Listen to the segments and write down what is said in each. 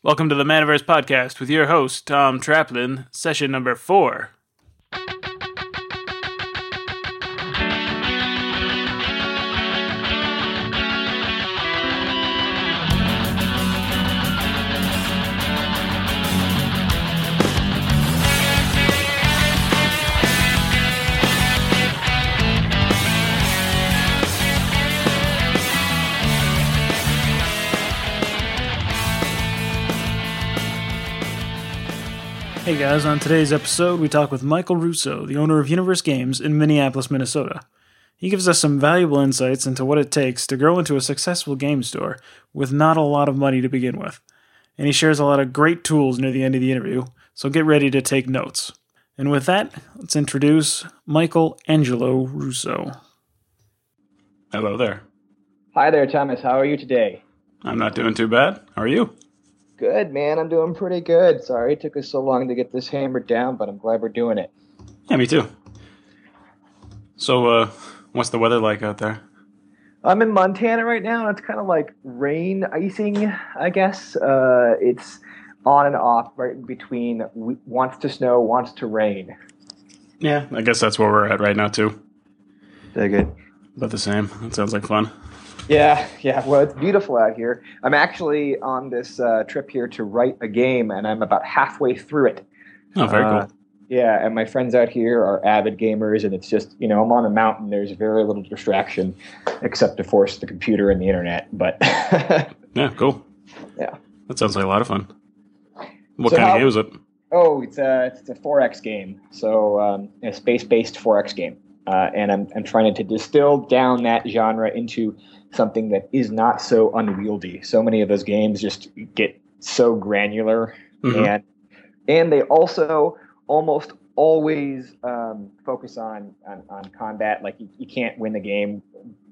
Welcome to the Manaverse Podcast with your host, Tom Traplin, session number four. Hey guys, on today's episode, we talk with Michael Russo, the owner of Universe Games in Minneapolis, Minnesota. He gives us some valuable insights into what it takes to grow into a successful game store with not a lot of money to begin with. And he shares a lot of great tools near the end of the interview, so get ready to take notes. And with that, let's introduce Michael Angelo Russo. Hello there. Hi there, Thomas. How are you today? I'm not doing too bad. How are you? Good, man. I'm doing pretty good. Sorry it took us so long to get this hammered down, but I'm glad we're doing it. Yeah, me too. So, uh, what's the weather like out there? I'm in Montana right now, and it's kind of like rain icing, I guess. Uh, it's on and off, right between wants to snow, wants to rain. Yeah, I guess that's where we're at right now too. Very good. About the same. That sounds like fun. Yeah, yeah. Well, it's beautiful out here. I'm actually on this uh, trip here to write a game, and I'm about halfway through it. Oh, very uh, cool. Yeah, and my friends out here are avid gamers, and it's just you know I'm on a mountain. There's very little distraction, except of course the computer and the internet. But yeah, cool. Yeah, that sounds like a lot of fun. What so kind how, of game is it? Oh, it's a it's a 4X game. So um, a space based 4X game, uh, and I'm I'm trying to distill down that genre into something that is not so unwieldy. So many of those games just get so granular, mm-hmm. and and they also almost always um, focus on, on, on combat. Like you, you can't win the game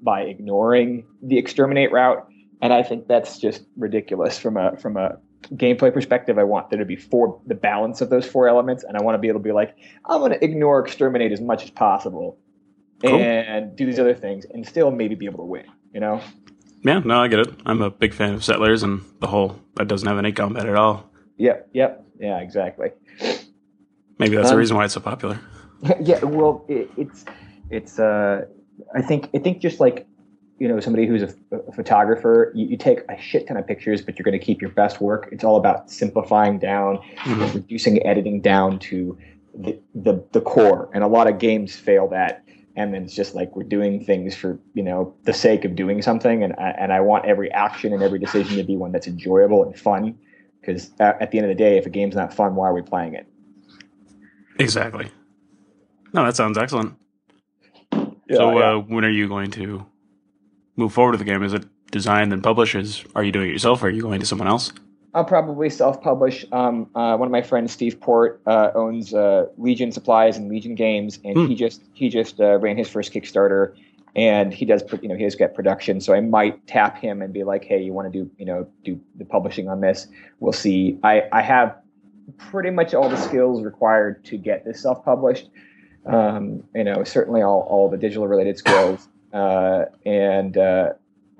by ignoring the exterminate route, and I think that's just ridiculous from a from a gameplay perspective. I want there to be four the balance of those four elements, and I want to be able to be like I'm going to ignore exterminate as much as possible. Cool. And do these other things, and still maybe be able to win you know? Yeah, no, I get it. I'm a big fan of Settlers and the whole that doesn't have any combat at all. Yep, yep, yeah, exactly. Maybe that's um, the reason why it's so popular. Yeah, well, it, it's it's. Uh, I think I think just like you know somebody who's a, a photographer, you, you, take a shit ton of pictures, but you're going to keep your best work. It's all about simplifying down, mm-hmm. reducing editing down to the, the the core, and a lot of games fail that and then it's just like we're doing things for you know the sake of doing something. And I, and I want every action and every decision to be one that's enjoyable and fun. Because at, at the end of the day if a game's not fun why are we playing it? Exactly. No that sounds excellent. Yeah, so uh, when are you going to move forward with the game? Is it designed and published? Is are you doing it yourself or are you going to someone else I'll probably self-publish. Um, uh, one of my friends, Steve Port, uh, owns uh, Legion Supplies and Legion Games, and hmm. he just he just uh, ran his first Kickstarter, and he does you know he has got production. So I might tap him and be like, hey, you want to do you know do the publishing on this? We'll see. I I have pretty much all the skills required to get this self-published. Um, you know, certainly all all the digital related skills, uh, and uh,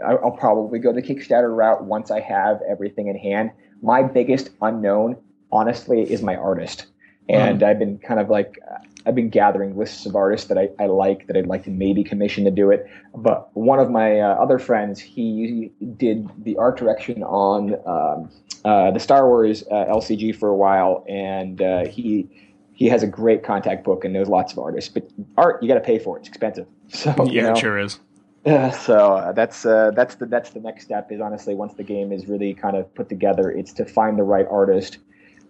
I'll probably go the Kickstarter route once I have everything in hand my biggest unknown, honestly, is my artist. And mm. I've been kind of like, I've been gathering lists of artists that I, I like that I'd like to maybe commission to do it. But one of my uh, other friends, he did the art direction on um, uh, the Star Wars uh, LCG for a while, and uh, he he has a great contact book and knows lots of artists. But art, you got to pay for it; it's expensive. So yeah, you know, it sure is. Uh, so uh, that's uh, that's the that's the next step. Is honestly once the game is really kind of put together, it's to find the right artist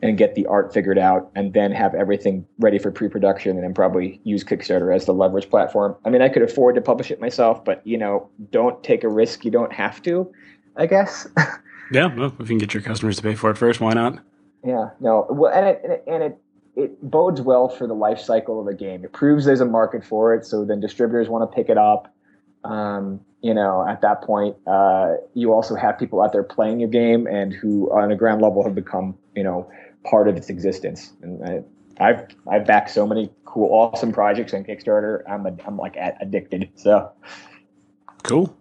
and get the art figured out, and then have everything ready for pre-production, and then probably use Kickstarter as the leverage platform. I mean, I could afford to publish it myself, but you know, don't take a risk you don't have to. I guess. yeah, well, if you can get your customers to pay for it first, why not? Yeah, no, well, and it and it, and it it bodes well for the life cycle of a game. It proves there's a market for it, so then distributors want to pick it up um, you know, at that point, uh, you also have people out there playing your game and who, on a ground level, have become, you know, part of its existence. And I, I've I've backed so many cool, awesome projects on Kickstarter. I'm a, I'm like addicted. So cool.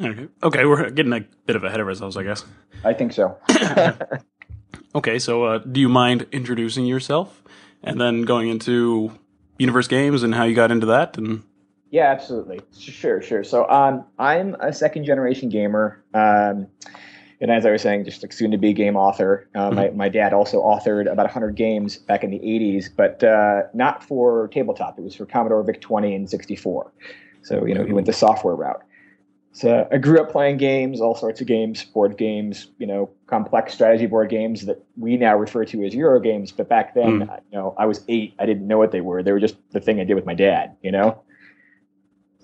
Okay. Okay, we're getting a bit of ahead of ourselves, I guess. I think so. okay, so uh, do you mind introducing yourself and then going into Universe Games and how you got into that? And yeah, absolutely, sure, sure. So um, I'm a second generation gamer. Um, and as I was saying, just like soon to be game author. Uh, mm-hmm. my, my dad also authored about 100 games back in the 80s, but uh, not for tabletop. It was for Commodore VIC 20 and 64. So, you know, he went the software route. So I grew up playing games, all sorts of games, board games, you know, complex strategy board games that we now refer to as Euro games. But back then, mm. you know, I was eight. I didn't know what they were. They were just the thing I did with my dad, you know.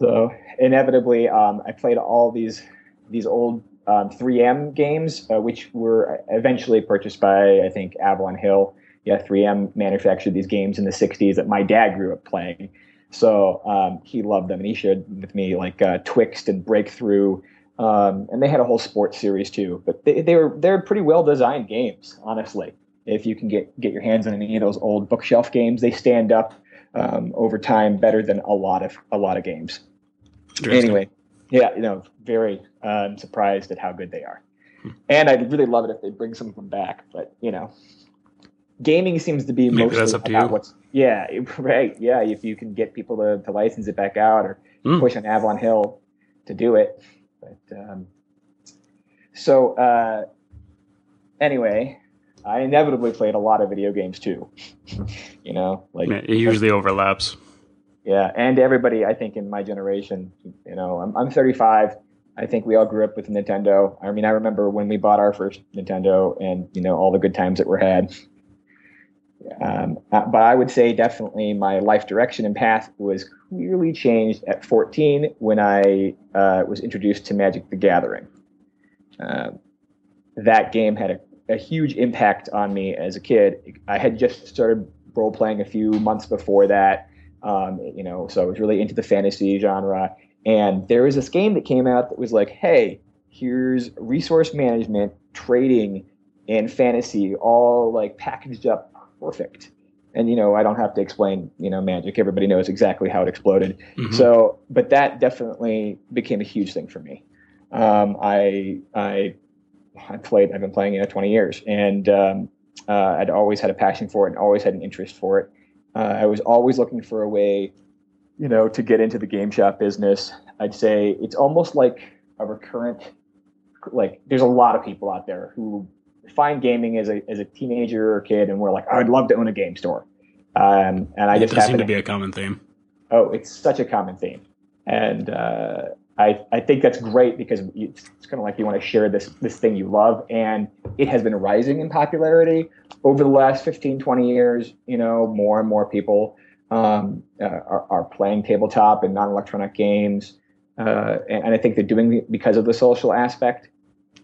So inevitably, um, I played all these these old um, 3M games, uh, which were eventually purchased by I think Avalon Hill. Yeah, 3M manufactured these games in the 60s that my dad grew up playing. So um, he loved them, and he shared with me like uh, Twixt and Breakthru, um, and they had a whole sports series too. But they, they were they're pretty well designed games, honestly. If you can get get your hands on any of those old bookshelf games, they stand up um, over time better than a lot of a lot of games. Anyway, yeah, you know, very um, surprised at how good they are, hmm. and I'd really love it if they bring some of them back. But you know, gaming seems to be Maybe mostly about what's yeah right yeah if you can get people to, to license it back out or mm. push on Avalon Hill to do it but um, so uh, anyway I inevitably played a lot of video games too you know like it usually overlaps yeah and everybody I think in my generation you know I'm, I'm 35 I think we all grew up with Nintendo. I mean, I remember when we bought our first Nintendo and, you know, all the good times that were had. Um, uh, but I would say definitely my life direction and path was clearly changed at 14 when I uh, was introduced to Magic the Gathering. Uh, that game had a, a, huge impact on me as a kid. I had just started role playing a few months before that, um, you know, so I was really into the fantasy genre. And there was this game that came out that was like, hey, here's resource management, trading, and fantasy all like packaged up perfect. And you know, I don't have to explain, you know, magic. Everybody knows exactly how it exploded. Mm-hmm. So, but that definitely became a huge thing for me. Um, I I I played. I've been playing it 20 years, and um, uh, I'd always had a passion for it and always had an interest for it. Uh, I was always looking for a way, you know, to get into the game shop business. I'd say it's almost like a recurrent, like there's a lot of people out there who find gaming as a as a teenager or kid, and we're like, oh, I'd love to own a game store. Um, and I it just does seem to be a common theme. Oh, it's such a common theme, and uh, I I think that's great because it's, it's kind of like you want to share this this thing you love, and it has been rising in popularity over the last 15, 20 years. You know, more and more people um, uh, are, are playing tabletop and non-electronic games, uh, and, and I think they're doing it because of the social aspect.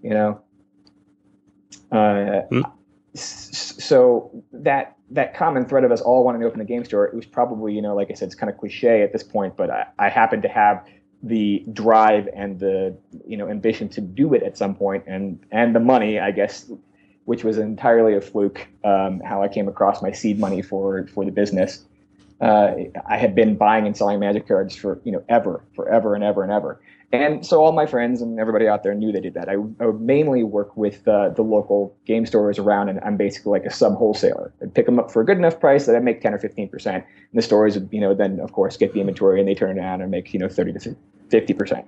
You know, uh, hmm. So that that common thread of us all wanting to open a game store, it was probably you know like I said, it's kind of cliche at this point, but I, I happen to have the drive and the you know ambition to do it at some point, and and the money, I guess, which was entirely a fluke. Um, how I came across my seed money for for the business. Uh, I had been buying and selling magic cards for you know ever, forever and ever and ever. And so all my friends and everybody out there knew they did that. I, I would mainly work with uh, the local game stores around, and I'm basically like a sub wholesaler. I'd pick them up for a good enough price that I'd make 10 or 15 percent. And the stores would, you know, then of course get the inventory and they turn it around and make, you know, 30 to 50 percent.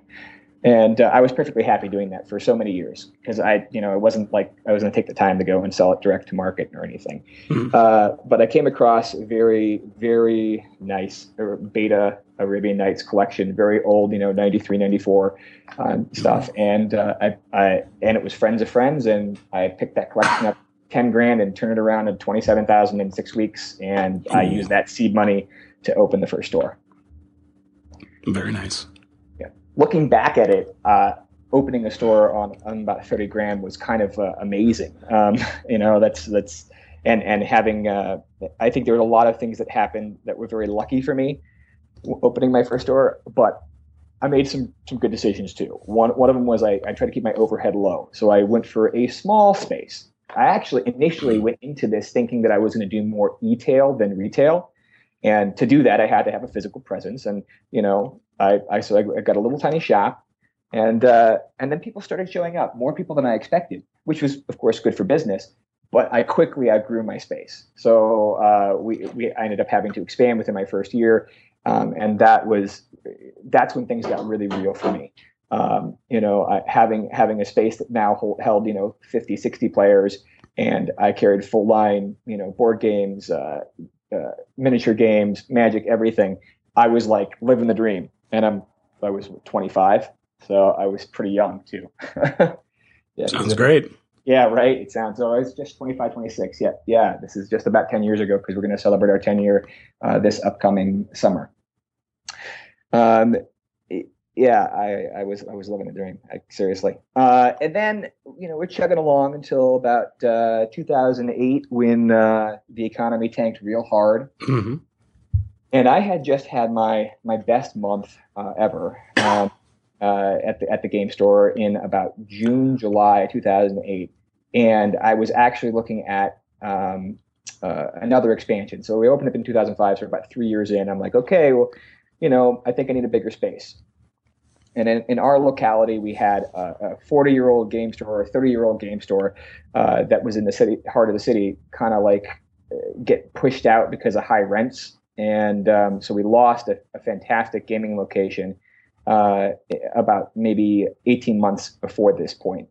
And uh, I was perfectly happy doing that for so many years because I, you know, it wasn't like I was going to take the time to go and sell it direct to market or anything. Mm-hmm. Uh, but I came across a very, very nice beta Arabian Nights collection, very old, you know, 93, 94 um, stuff. And uh, I, I, and it was friends of friends. And I picked that collection up 10 grand and turned it around to 27,000 in six weeks. And I used that seed money to open the first store. Very nice looking back at it, uh, opening a store on, on about 30 grand was kind of uh, amazing. Um, you know, that's, that's, and, and having, uh, I think there were a lot of things that happened that were very lucky for me opening my first store, but I made some, some good decisions too. One, one of them was I, I tried to keep my overhead low. So I went for a small space. I actually initially went into this thinking that I was going to do more e-tail than retail. And to do that, I had to have a physical presence. And, you know, I, I so I, got a little tiny shop. And uh, and then people started showing up, more people than I expected, which was of course good for business. But I quickly outgrew my space, so uh, we we I ended up having to expand within my first year, um, and that was that's when things got really real for me. Um, you know, I, having having a space that now hold, held you know 50, 60 players, and I carried full line you know board games, uh, uh, miniature games, magic, everything. I was like living the dream, and I'm I was 25, so I was pretty young too. yeah, sounds great. Yeah, right. It sounds. Oh, it's just 25, 26. Yeah, yeah. This is just about 10 years ago because we're going to celebrate our 10 year uh, this upcoming summer. Um, yeah, I, I was I was living a dream. I, seriously. Uh, and then you know we're chugging along until about uh, 2008 when uh, the economy tanked real hard. Mm-hmm. And I had just had my my best month uh, ever. Um, uh, at the at the game store in about June, July 2008, and I was actually looking at um, uh, another expansion. So we opened up in 2005, so about three years in. I'm like, okay, well, you know, I think I need a bigger space. And in, in our locality, we had a 40 year old game store, or a 30 year old game store uh, that was in the city, heart of the city, kind of like uh, get pushed out because of high rents. And um, so we lost a, a fantastic gaming location uh, about maybe 18 months before this point.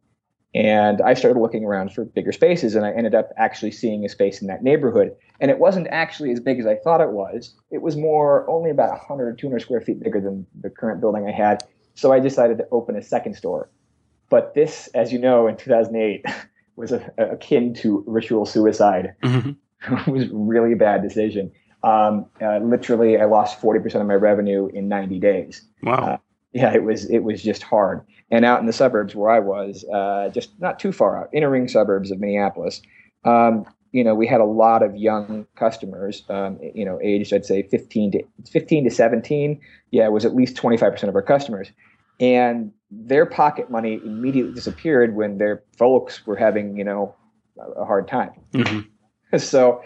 And I started looking around for bigger spaces, and I ended up actually seeing a space in that neighborhood. And it wasn't actually as big as I thought it was. It was more only about 100 or 200 square feet bigger than the current building I had. So I decided to open a second store. But this, as you know, in 2008, was a, a akin to ritual suicide. Mm-hmm. it was a really bad decision. Um, uh, literally, I lost 40% of my revenue in 90 days. Wow. Uh, yeah, it was it was just hard. And out in the suburbs where I was, uh, just not too far out, inner ring suburbs of Minneapolis, um, you know, we had a lot of young customers, um, you know, aged I'd say 15 to 15 to 17. Yeah, it was at least 25% of our customers, and their pocket money immediately disappeared when their folks were having, you know, a hard time. Mm-hmm. so,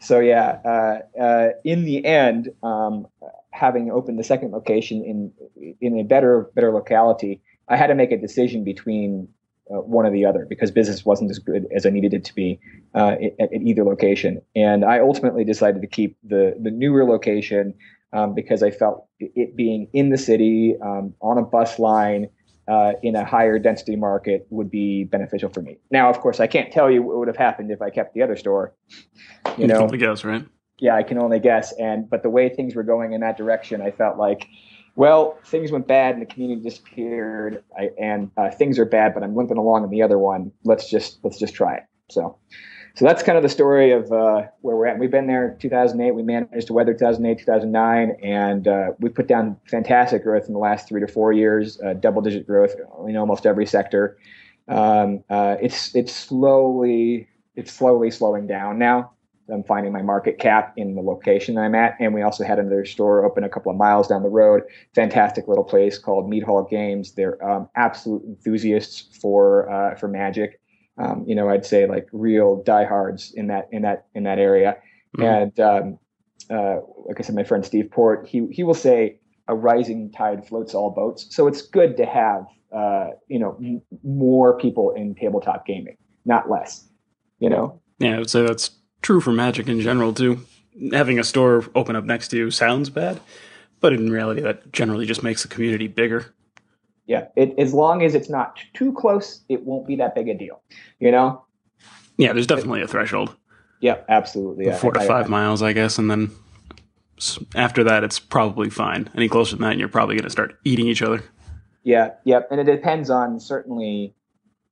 so yeah, uh, uh, in the end, um, having opened the second location in in a better better locality, I had to make a decision between uh, one or the other because business wasn't as good as I needed it to be uh, at, at, either location. And I ultimately decided to keep the the newer location um, because I felt it being in the city um, on a bus line. Uh, in a higher density market would be beneficial for me. Now, of course, I can't tell you what would have happened if I kept the other store. You know, guess, right? yeah, I can only guess. And but the way things were going in that direction, I felt like, well, things went bad and the community disappeared, I, and uh, things are bad, but I'm limping along in the other one. Let's just let's just try it. So, so that's kind of the story of uh, where we're at. We've been there 2008. We managed to weather 2008, 2009, and uh, we put down fantastic growth in the last three to four years, uh, double digit growth in almost every sector. Um, uh, it's it's slowly it's slowly slowing down now. I'm finding my market cap in the location that I'm at. And we also had another store open a couple of miles down the road. Fantastic little place called Mead Hall Games. They're um, absolute enthusiasts for uh, for Magic. Um, you know, I'd say like real diehards in that in that in that area. Mm-hmm. And um, uh, like I said, my friend Steve Port, he he will say a rising tide floats all boats. So it's good to have uh, you know m- more people in tabletop gaming, not less. You know. Yeah, I would say that's true for Magic in general too. Having a store open up next to you sounds bad, but in reality, that generally just makes the community bigger. Yeah, it, as long as it's not too close, it won't be that big a deal. You know. Yeah, there's definitely a threshold. Yeah, absolutely. Yeah. Four to five I, miles, I guess, and then after that, it's probably fine. Any closer than that, and you're probably going to start eating each other. Yeah, yeah, and it depends on certainly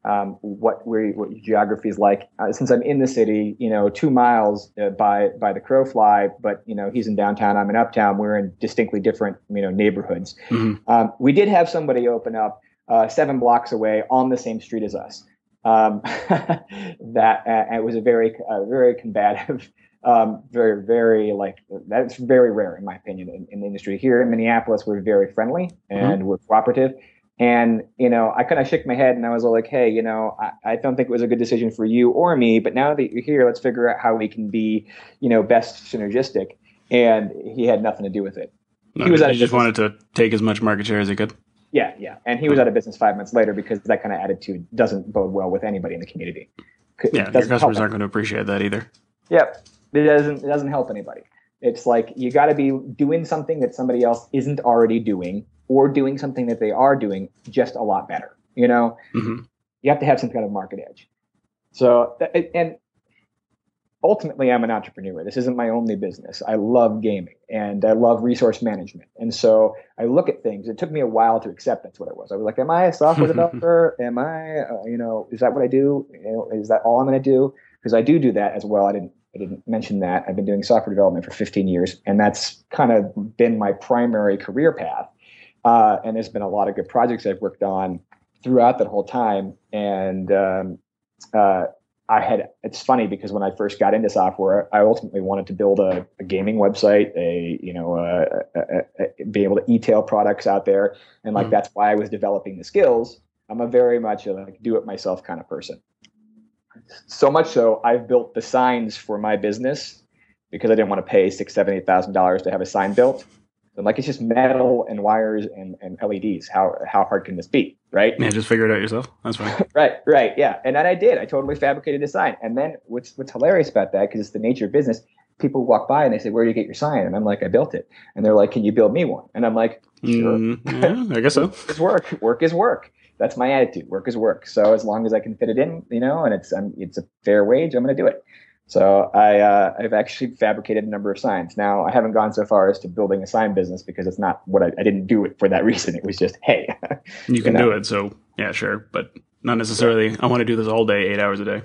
um, what where what geography is like. Uh, since I'm in the city, you know, two miles uh, by by the crow fly, but you know, he's in downtown, I'm in uptown. We're in distinctly different, you know, neighborhoods. Mm-hmm. Um, we did have somebody open up uh, seven blocks away on the same street as us. Um, that uh, it was a very uh, very combative. Um, very, very like that's very rare in my opinion in, in, the industry. Here in Minneapolis, we're very friendly and mm-hmm. we're cooperative. And, you know, I kind of shook my head and I was like, hey, you know, I, I, don't think it was a good decision for you or me, but now that you're here, let's figure out how we can be, you know, best synergistic. And he had nothing to do with it. No, he was he just wanted to take as much market share as he could. Yeah, yeah. And he was out of business five months later because that kind of attitude doesn't bode well with anybody in the community. It Yeah, your customers aren't going to appreciate that either. Yep. It doesn't it doesn't help anybody. It's like you got to be doing something that somebody else isn't already doing or doing something that they are doing just a lot better. You know, hmm you have to have some kind of market edge. So and ultimately I'm an entrepreneur. This isn't my only business. I love gaming and I love resource management. And so I look at things. It took me a while to accept that's what it was. I was like, am I a software developer? Am I, uh, you know, is that what I do? You know, is that all I'm going to do? Because I do do that as well. I didn't I didn't mention that. I've been doing software development for 15 years, and that's kind of been my primary career path. Uh, and there's been a lot of good projects I've worked on throughout that whole time. And um, uh, I had it's funny because when I first got into software, I ultimately wanted to build a, a gaming website, a you know, a, a, be able to e-tail products out there, and like Mhm. that's why I was developing the skills. I'm a very much a like do it myself kind of person. So much so, I've built the signs for my business because I didn't want to pay six, seven, eight thousand dollars to have a sign built. And like it's just metal and wires and, and LEDs. How how hard can this be, right? Yeah, just figure it out yourself. That's fine. Right, right, yeah. And then I did. I totally fabricated a sign. And then what's what's hilarious about that, because it's the nature of business, people walk by and they say, Where do you get your sign? And I'm like, I built it. And they're like, Can you build me one? And I'm like, Sure. Mm, yeah, I guess so. It's work. Work is work. That's my attitude. Work is work. So as long as I can fit it in, you know, and it's um, it's a fair wage, I'm going to do it. So I uh, I've actually fabricated a number of signs. Now I haven't gone so far as to building a sign business because it's not what I, I didn't do it for that reason. It was just hey, You can know. do it. So yeah, sure, but not necessarily. I want to do this all day, eight hours a day.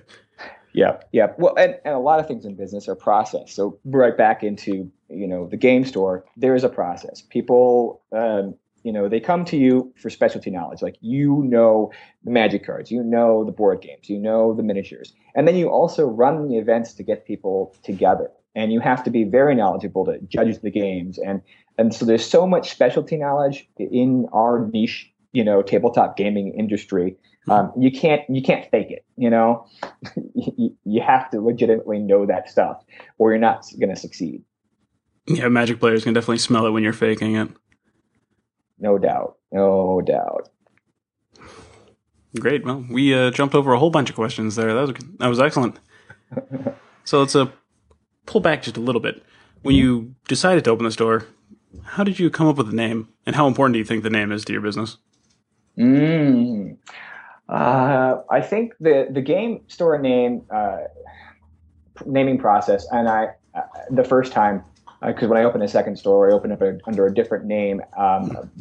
Yeah, yeah. Well, and, and a lot of things in business are process. So right back into you know the game store, there is a process. People, um, you know, they come to you for specialty knowledge. Like you know the magic cards, you know the board games, you know the miniatures, and then you also run the events to get people together. And you have to be very knowledgeable to judge the games, and and so there's so much specialty knowledge in our niche, you know, tabletop gaming industry. Um, you can't you can't fake it, you know you, you have to legitimately know that stuff or you're not going to succeed Yeah, Magic players can definitely smell it when you're faking it. No doubt no doubt Great. Well, we uh, jumped over a whole bunch of questions there. That was that was excellent. so let's uh, pull back just a little bit. When you decided to open the store, how did you come up with the name, and how important do you think the name is to your business? mm. uh, i think the the game store name uh, naming process and i uh, the first time because when i opened a second store i opened up a, under a different name um,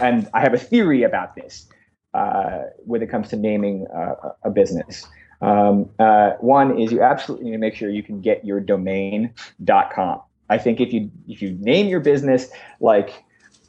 and i have a theory about this uh, when it comes to naming uh, a business. Um, uh, one is you absolutely need to make sure you can get your domain.com. I think if you if you name your business like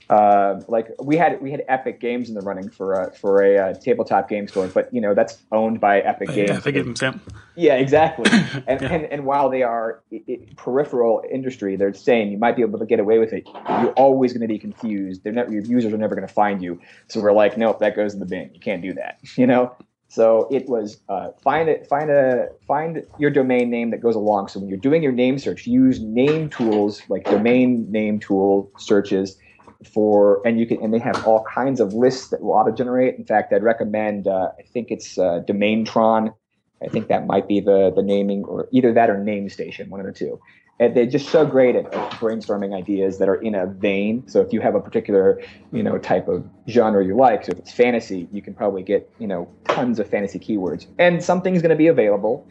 uh, like we had we had Epic Games in the running for a, for a uh, tabletop game store, but you know that's owned by Epic Games. Yeah, it, yeah. Yeah, exactly. And, Yeah. and and while they are i i peripheral industry, they're saying you might be able to get away with it. You're always going to be confused. They're never, your users are never going to find you. So we're like, nope, that goes in the bin. You can't do that. You know. So it was uh, find it, find a find your domain name that goes along. So when you're doing your name search, use name tools like domain name tool searches for and you can and they have all kinds of lists that will auto generate. In fact, I'd recommend uh, I think it's uh, Domaintron. I think that might be the the naming or either that or NameStation, one of the two. And they're just so great at, brainstorming ideas that are in a vein. So if you have a particular you know type of genre you like, so if it's fantasy, you can probably get you know tons of fantasy keywords, and something's going to be available.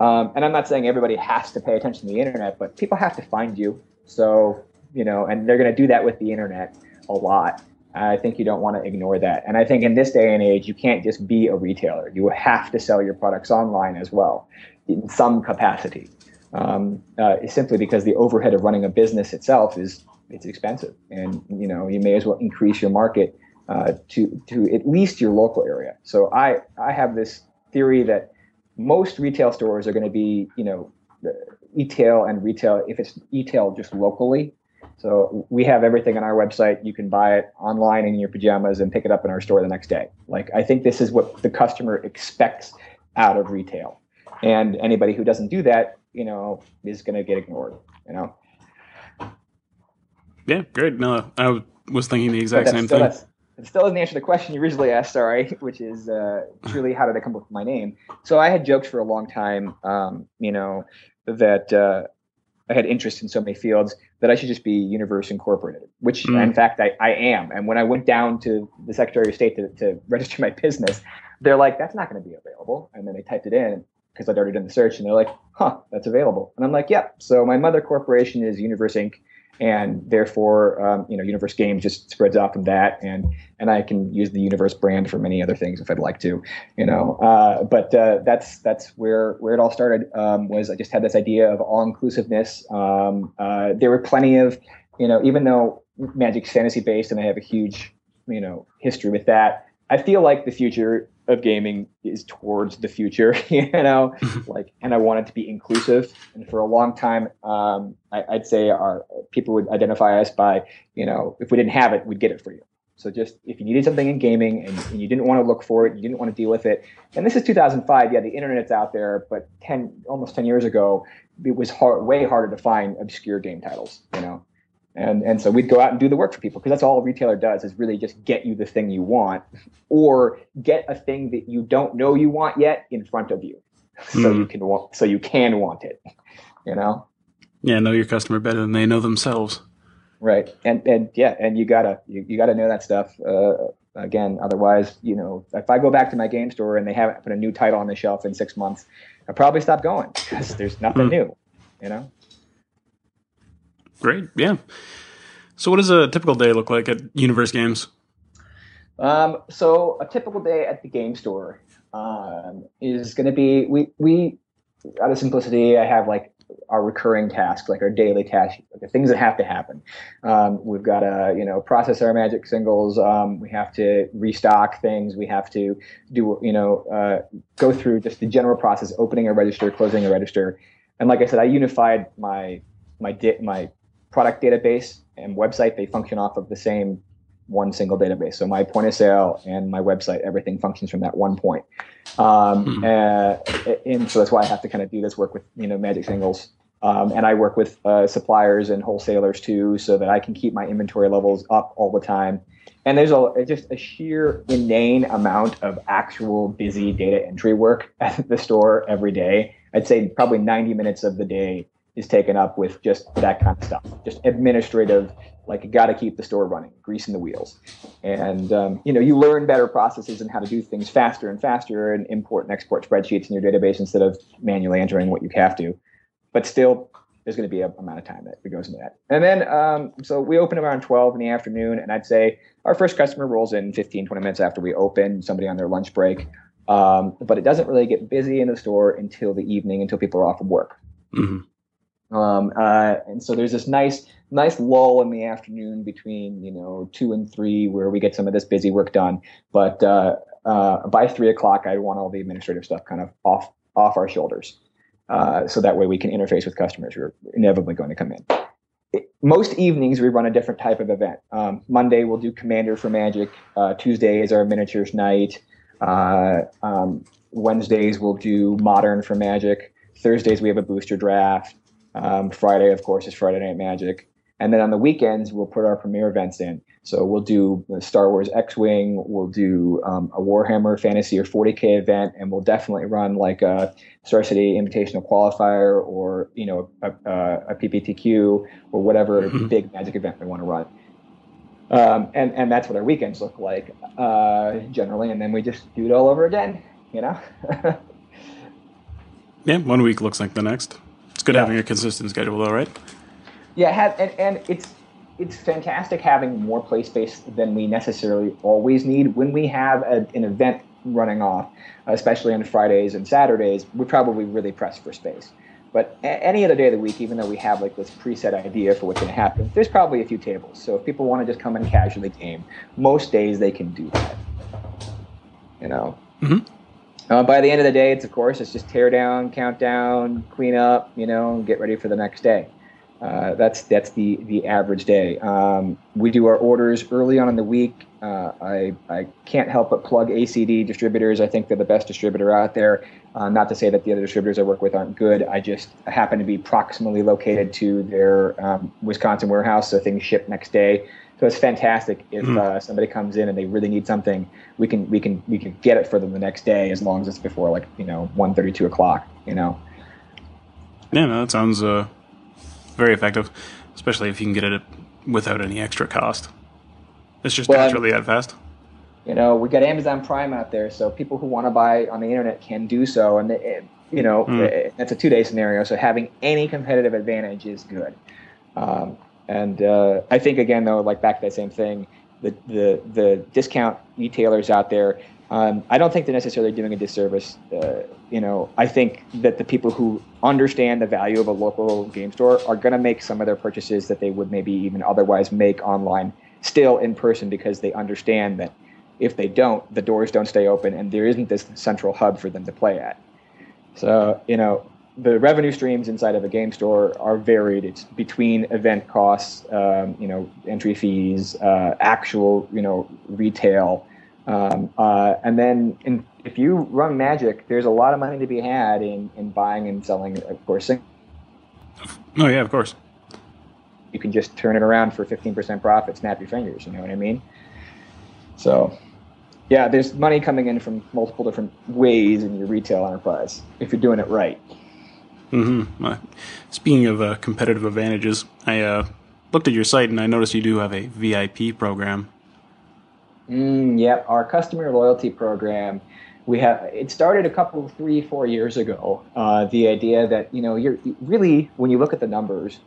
Um, and I'm not saying everybody has to pay attention to the internet, but people have to find you. So you know, and they're going to do that with the internet a lot. I think you don't want to ignore that. And I think in this day and age, you can't just be a retailer. You have to sell your products online as well, in some capacity. Um, uh, simply because the overhead of running a business itself is it's expensive, and you know you may as well increase your market uh, to to at least your local area. So I I have this theory that most retail stores are going to be you know e-tail and retail if it's e-tail just locally so we have everything on our website. You can buy it online in your pajamas and pick it up in our store the next day. Like I think this is what the customer expects out of retail. And anybody who doesn't do that, you know, is going to get ignored, you know. Yeah, great. No, I was thinking the exact same thing. it still doesn't answer the question you originally asked. Sorry, which is uh, truly how did I come up with my name? So I had joked for a long time, um, you know, that uh, I had interest in so many fields that I should just be Universe Incorporated, which mm. in fact I, I am. And when I went down to the Secretary of State to, to register my business, they're like, that's not going to be available. And then they typed it in because I'd already done the search, and they're like, huh, that's available. And I'm like, yep. So my mother corporation is Universe Inc and therefore um, you know universe games just spreads out from that. And and i can use the universe brand for many other things if i'd like to you know. Uh, but uh, that's that's where where it all started um, was i just had this idea of all inclusiveness um, uh, there were plenty of you know even though magic's fantasy based and i have a huge you know history with that i feel like the future of gaming is towards the future, you know, like, and I want it to be inclusive. And for a long time, um, I, would say our people would identify us by, you know, if we didn't have it, we'd get it for you. So just if you needed something in gaming and, and, you didn't want to look for it, you didn't want to deal with it. And this is 2005. Yeah, the internet's out there, but 10, almost 10 years ago, it was hard, way harder to find obscure game titles, you know. And, and so we'd go out and do the work for people because that's all a retailer does is really just get you the thing you want or get a thing that you don't know you want yet in front of you. So mm. you can want so you can want it you know? Yeah know your customer better than they know themselves. Right. And and yeah and you gotta you, you gotta know that stuff uh, again otherwise you know if i go back to my game store and they haven't put a new title on the shelf in six months i probably stop going because there's nothing mm. new you know Great. Yeah. So, what does a typical day look like at Universe Games? Um, so, a typical day at the game store um, is going to be we we out of simplicity. I have like our recurring tasks, like our daily tasks, like the things that have to happen. Um, we've got to, you know, process our magic singles. Um, we have to restock things. We have to do, you know, uh, go through just the general process, opening a register, closing a register. And like I said, I unified my my di- my product database and website, they function off of the same one single database. So my point of sale and my website, everything functions from that one point. Um, mm-hmm. uh, and so that's why I have to kind of do this work with you know Magic Singles. Um, and I work with uh, suppliers and wholesalers too, so that I can keep my inventory levels up all the time. And there's a just a sheer inane amount of actual busy data entry work at the store every day. I'd say probably 90 minutes of the day is taken up with just that kind of stuff, just administrative, like you got to keep the store running, greasing the wheels, and um, you know you learn better processes and how to do things faster and faster, and import and export spreadsheets in your database instead of manually entering what you have to. But still, there's going to be a amount of time that goes into that. And then, um, so we open around 12 in the afternoon, and I'd say our first customer rolls in 15, 20 minutes after we open, somebody on their lunch break. Um, but it doesn't really get busy in the store until the evening, until people are off of work. Mm-hmm. Um, uh, and so there's this nice, nice lull in the afternoon between you know two and three where we get some of this busy work done. But uh, uh, by three o'clock, I want all the administrative stuff kind of off off our shoulders, uh, so that way we can interface with customers who are inevitably going to come in. Most evenings we run a different type of event. Um, Monday we'll do Commander for Magic. Uh, Tuesday is our miniatures night. Uh, um, Wednesdays we'll do Modern for Magic. Thursdays we have a booster draft. Um, Friday, of course, is Friday Night Magic. And then on the weekends, we'll put our premiere events in. So we'll do the Star Wars X-wing, we'll do um, a Warhammer Fantasy or 40k event, and we'll definitely run like a Star City Invitational Qualifier or you know a, a, a PPTQ or whatever mm-hmm. big Magic event we want to run. Um, and and that's what our weekends look like uh, generally, and then we just do it all over again. You know. yeah, one week looks like the next. It's good yeah. having a consistent schedule, though, right? Yeah, have, and, and it's it's fantastic having more play space than we necessarily always need. When we have a, an event running off, especially on Fridays and Saturdays, we probably really press for space. But any other day of the week, even though we have like this preset idea for what's going to happen, there's probably a few tables. So if people want to just come and casually game, most days they can do that. You know. Mm-hmm. Uh, by the end of the day, it's of course it's just tear down, countdown, clean up, you know, get ready for the next day. Uh, that's that's the the average day. Um, we do our orders early on in the week. Uh, I I can't help but plug ACD distributors. I think they're the best distributor out there. Uh, not to say that the other distributors I work with aren't good. I just happen to be proximally located to their um, Wisconsin warehouse, so things ship next day. So it's fantastic if mm. uh, somebody comes in and they really need something, we can we can we can get it for them the next day as long as it's before like you know one thirty two o'clock. You know. Yeah, no, that sounds uh, very effective, especially if you can get it without any extra cost. It's just well, naturally that fast. You know, we got Amazon Prime out there, so people who want to buy on the internet can do so, and it, you know, mm. it's a two day scenario. So having any competitive advantage is good. Um, and uh, I think again, though, like back to that same thing, the the the discount retailers out there. Um, I don't think they're necessarily doing a disservice. Uh, you know, I think that the people who understand the value of a local game store are going to make some of their purchases that they would maybe even otherwise make online still in person because they understand that if they don't, the doors don't stay open and there isn't this central hub for them to play at. So, you know, the revenue streams inside of a game store are varied. It's between event costs, um, you know, entry fees, uh, actual, you know, retail, um, uh, and then in, if you run Magic, there's a lot of money to be had in, in buying and selling, of course. Oh yeah, of course. You can just turn it around for 15% profit, snap your fingers. You know what I mean? So, yeah, there's money coming in from multiple different ways in your retail enterprise if you're doing it right. Mm-hmm. Uh, speaking of uh, competitive advantages, I uh, looked at your site and I noticed you do have a VIP program. Mm, yep, our customer loyalty program. We have it started a couple, three, four years ago. Uh, the idea that you know you're really when you look at the numbers,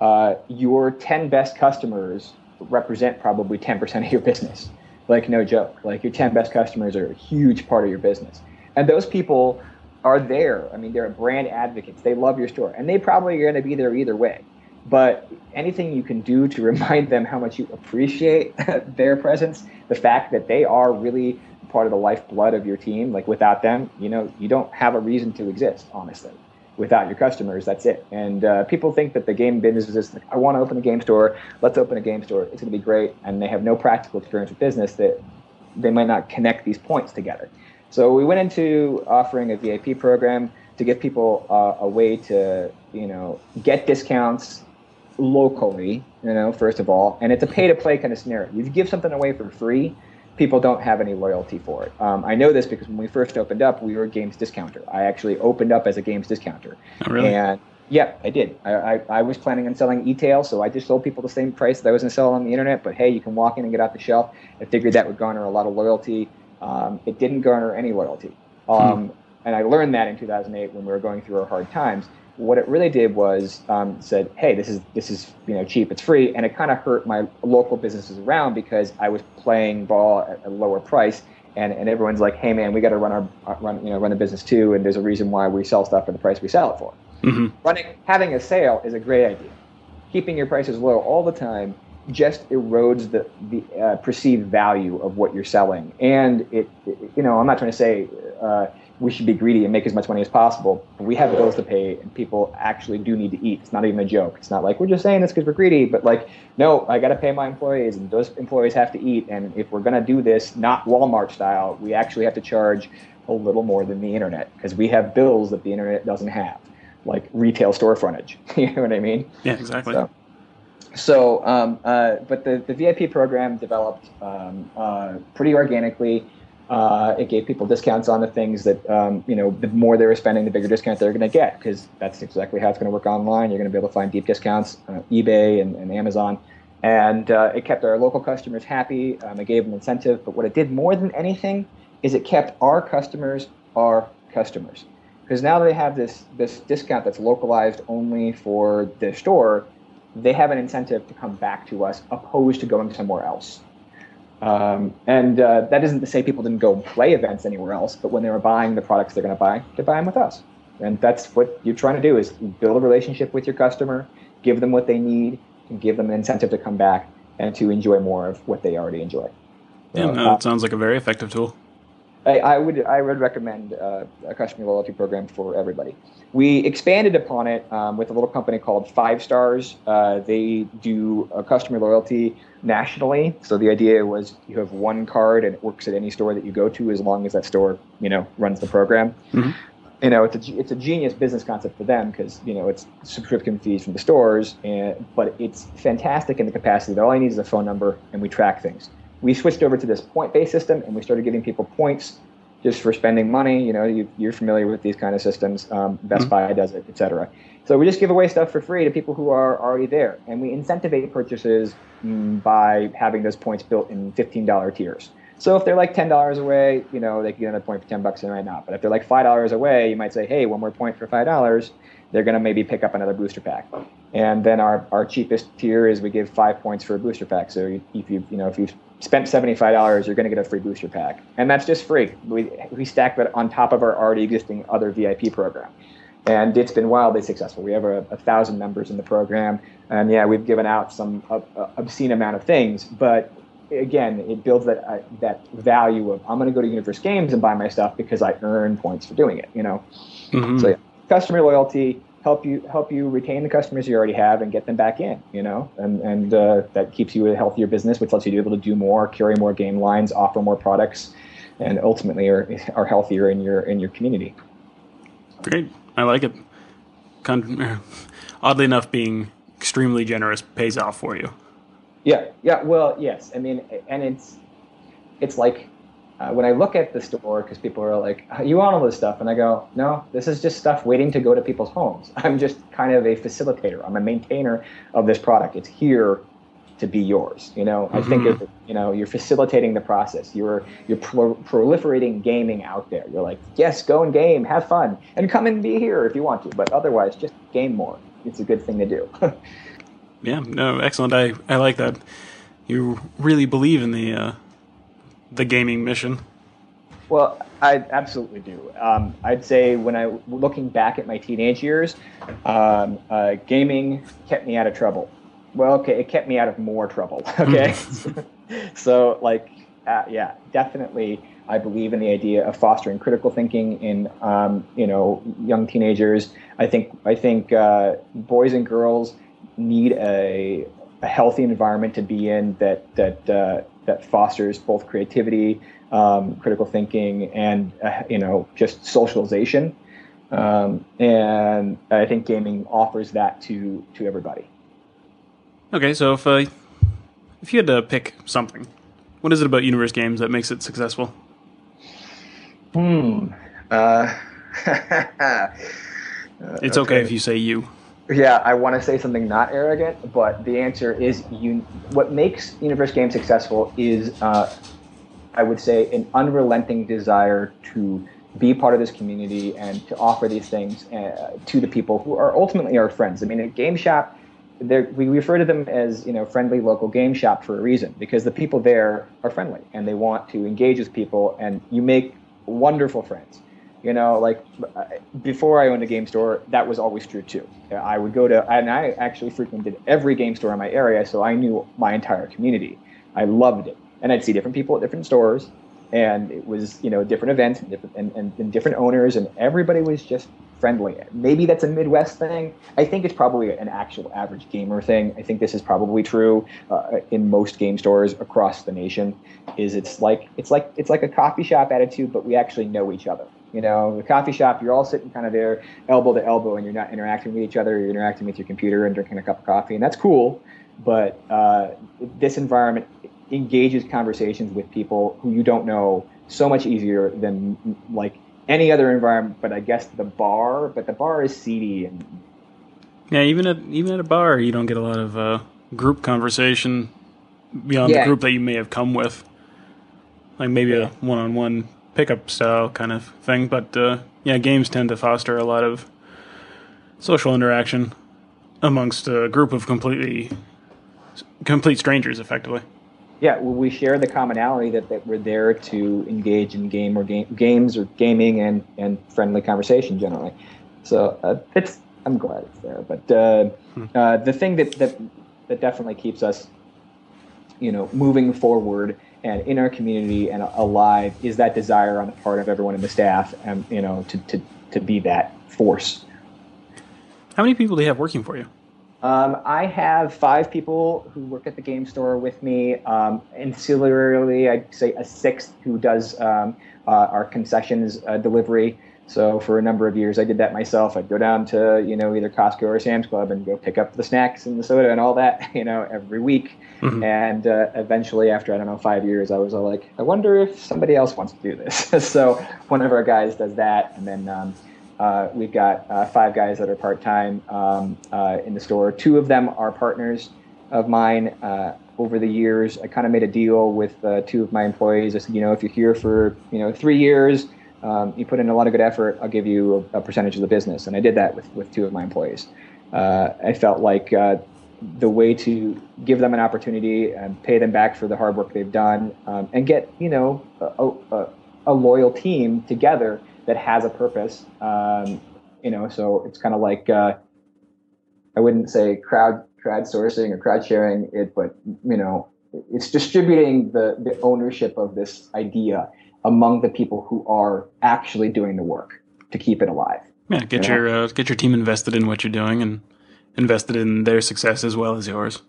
uh, your ten best customers represent probably ten percent of your business. Like no joke. Like your ten best customers are a huge part of your business, and those people are there. I mean, they're brand advocates. They love your store, and they probably are going to be there either way. But anything you can do to remind them how much you appreciate their presence, the fact that they are really part of the lifeblood of your team, like without them, you know, you don't have a reason to exist, honestly. Without your customers, that's it. And uh, people think that the game business is just like, I want to open a game store. Let's open a game store. It's going to be great. And they have no practical experience with business that they might not connect these points together. So we went into offering a VIP program to give people uh, a way to, you know, get discounts locally, you know, first of all, and it's a pay to play kind of scenario. You give something away for free, people don't have any loyalty for it. Um, I know this because when we first opened up, we were a games discounter. I actually opened up as a games discounter. Oh, really? And yeah, I did. I, I, I was planning on selling e-tail, so I just sold people the same price that I was going to sell on the internet. But hey, you can walk in and get off the shelf. I figured that would garner a lot of loyalty. Um, it didn't garner any loyalty. Hmm. Um, hmm. And I learned that in 2008 when we were going through our hard times. What it really did was um, said, "Hey, this is this is you know cheap, it's free," and it kind of hurt my local businesses around because I was playing ball at a lower price, and, and everyone's like, "Hey, man, we got to run our uh, run you know run the business too," and there's a reason why we sell stuff for the price we sell it for. Mm-hmm. Running having a sale is a great idea. Keeping your prices low all the time just erodes the the uh, perceived value of what you're selling. And it, it, you know, I'm not trying to say uh, we should be greedy and make as much money as possible. But we have bills to pay, and people actually do need to eat. It's not even a joke. It's not like we're just saying this because we're greedy, but like, no, I got to pay my employees, and those employees have to eat. And if we're gonna do this, not Walmart style, we actually have to charge a little more than the internet because we have bills that the internet doesn't have, like retail store frontage. you know what I mean? Yeah, exactly. So, so, um, uh, but the, the VIP program developed um, uh, pretty organically. Uh, it gave people discounts on the things that, um, you know, the more they were spending, the bigger discount they're going to get because that's exactly how it's going to work online. You're going to be able to find deep discounts, uh, eBay and, and, Amazon. And uh, it kept our local customers happy. Um, it gave them incentive. But what it did more than anything is it kept our customers our customers. Because now they have this, this discount that's localized only for their store they have an incentive to come back to us opposed to going somewhere else. Um, and uh, that isn't to say people didn't go play events anywhere else, but when they were buying the products they're going to buy, they buy them with us. And that's what you're trying to do is build a relationship with your customer, give them what they need, and give them an incentive to come back and to enjoy more of what they already enjoy. Yeah, no, uh, sounds like a very effective tool. I, I would I would recommend uh, a customer loyalty program for everybody. We expanded upon it um, with a little company called Five Stars. Uh, they do a customer loyalty nationally. So the idea was you have one card and it works at any store that you go to as long as that store you know runs the program. Mm-hmm. you know, it's a, it's a genius business concept for them because, you know, it's subscription fees from the stores, and, but it's fantastic in the capacity that all I need is a phone number and we track things. We switched over to this point-based system and we started giving people points just for spending money. You know, you, are familiar with these kind of systems. Um, Best mm-hmm. Buy does it, et cetera. So we just give away stuff for free to people who are already there, and we incentivate purchases mm, by having those points built in $15 tiers. So if they're like ten dollars away, you know they can get another point for ten bucks and right now. But if they're like five dollars away, you might say, hey, one more point for five dollars. They're going to maybe pick up another booster pack. And then our, our cheapest tier is we give five points for a booster pack. So if you you know if you've spent seventy five dollars, you're going to get a free booster pack, and that's just free. We we stack that on top of our already existing other VIP program and it's been wildly successful. We have a, a, thousand members in the program, and yeah, we've given out some uh, obscene amount of things, but again, it builds that uh, that value of I'm going to go to Universe Games and buy my stuff because I earn points for doing it. You know, mm-hmm. so yeah, customer loyalty help you help you retain the customers you already have and get them back in. You know, and and uh, that keeps you a healthier business, which lets you be able to do more, carry more game lines, offer more products, and ultimately are are healthier in your in your community. Great, I like it. Con- oddly enough, being extremely generous pays off for you. Yeah, yeah. Well, yes. I mean, and it's it's like uh, when I look at the store because people are like, "You want all this stuff?" and I go, "No, this is just stuff waiting to go to people's homes. I'm just kind of a facilitator. I'm a maintainer of this product. It's here to be yours. You know, mm-hmm. I think mm-hmm. you know you're facilitating the process. You're you're pro- proliferating gaming out there. You're like, yes, go and game, have fun, and come and be here if you want to. But otherwise, just game more. It's a good thing to do." yeah, no, excellent. I, I like that. You really believe in the uh, the gaming mission. Well, I absolutely do. Um, I'd say when I looking back at my teenage years, um, uh, gaming kept me out of trouble. Well, okay, it kept me out of more trouble. Okay, so like, uh, yeah, definitely. I believe in the idea of fostering critical thinking in um, you know young teenagers. I think I think uh, boys and girls need a, a healthy environment to be in that that uh, that fosters both creativity, um, critical thinking, and uh, you know just socialization. Um, and I think gaming offers that to to everybody. Okay, so if uh, if you had to pick something, what is it about Universe Games that makes it successful? Hmm. Uh, it's okay. okay if you say you. Yeah, I want to say something not arrogant, but the answer is you. What makes Universe Games successful is, uh, I would say, an unrelenting desire to be part of this community and to offer these things uh, to the people who are ultimately our friends. I mean, a game shop, we refer to them as you know friendly local game shop for a reason because the people there are friendly and they want to engage with people, and you make wonderful friends. You know, like before I owned a game store, that was always true too. I would go to, and I actually frequented every game store in my area, so I knew my entire community. I loved it, and I'd see different people at different stores, and it was you know different events and different and, and, and different owners, and everybody was just friendly. Maybe that's a Midwest thing. I think it's probably an actual average gamer thing. I think this is probably true uh, in most game stores across the nation. Is it's like it's like it's like a coffee shop attitude, but we actually know each other. You know, the coffee shop, you're all sitting kind of there, elbow to elbow, and you're not interacting with each other. You're interacting with your computer and drinking a cup of coffee, and that's cool. But uh, this environment engages conversations with people who you don't know so much easier than like any other environment. But I guess the bar, but the bar is seedy and yeah, even at even at a bar, you don't get a lot of uh, group conversation beyond yeah. the group that you may have come with. Like maybe yeah. a one-on-one pickup style kind of thing. But uh, yeah, games tend to foster a lot of social interaction amongst a group of completely complete strangers, effectively. Yeah, we share the commonality that, that we're there to engage in game or game, games or gaming and, and friendly conversation generally. So uh, it's I'm glad it's there. But uh, hmm. uh, the thing that, that that definitely keeps us, you know, moving forward and in our community and alive is that desire on the part of everyone in the staff and you know to, to, to be that force how many people do you have working for you um, I have five people who work at the game store with me. Um, ancillarily, I'd say a sixth who does um, uh, our concessions uh, delivery. So for a number of years, I did that myself. I'd go down to you know either Costco or Sam's Club and go pick up the snacks and the soda and all that you know every week. Mm-hmm. And uh, eventually, after I don't know five years, I was like, I wonder if somebody else wants to do this. so one of our guys does that, and then. Um, uh, we've got uh, five guys that are part time um, uh, in the store. Two of them are partners of mine. Uh, over the years, I kind of made a deal with uh, two of my employees. I said, you know, if you're here for you know three years, um, you put in a lot of good effort, I'll give you a, a, percentage of the business. And I did that with, with two of my employees. Uh, I felt like uh, the way to give them an opportunity and pay them back for the hard work they've done um, and get, you know, a, a, a, loyal team together that has a purpose. Um, you know, so it's kind of like, uh, I wouldn't say crowd crowdsourcing or crowd sharing it, but, you know, it's distributing the, the ownership of this idea among the people who are actually doing the work to keep it alive. Yeah, get you your uh, get your team invested in what you're doing and invested in their success as well as yours.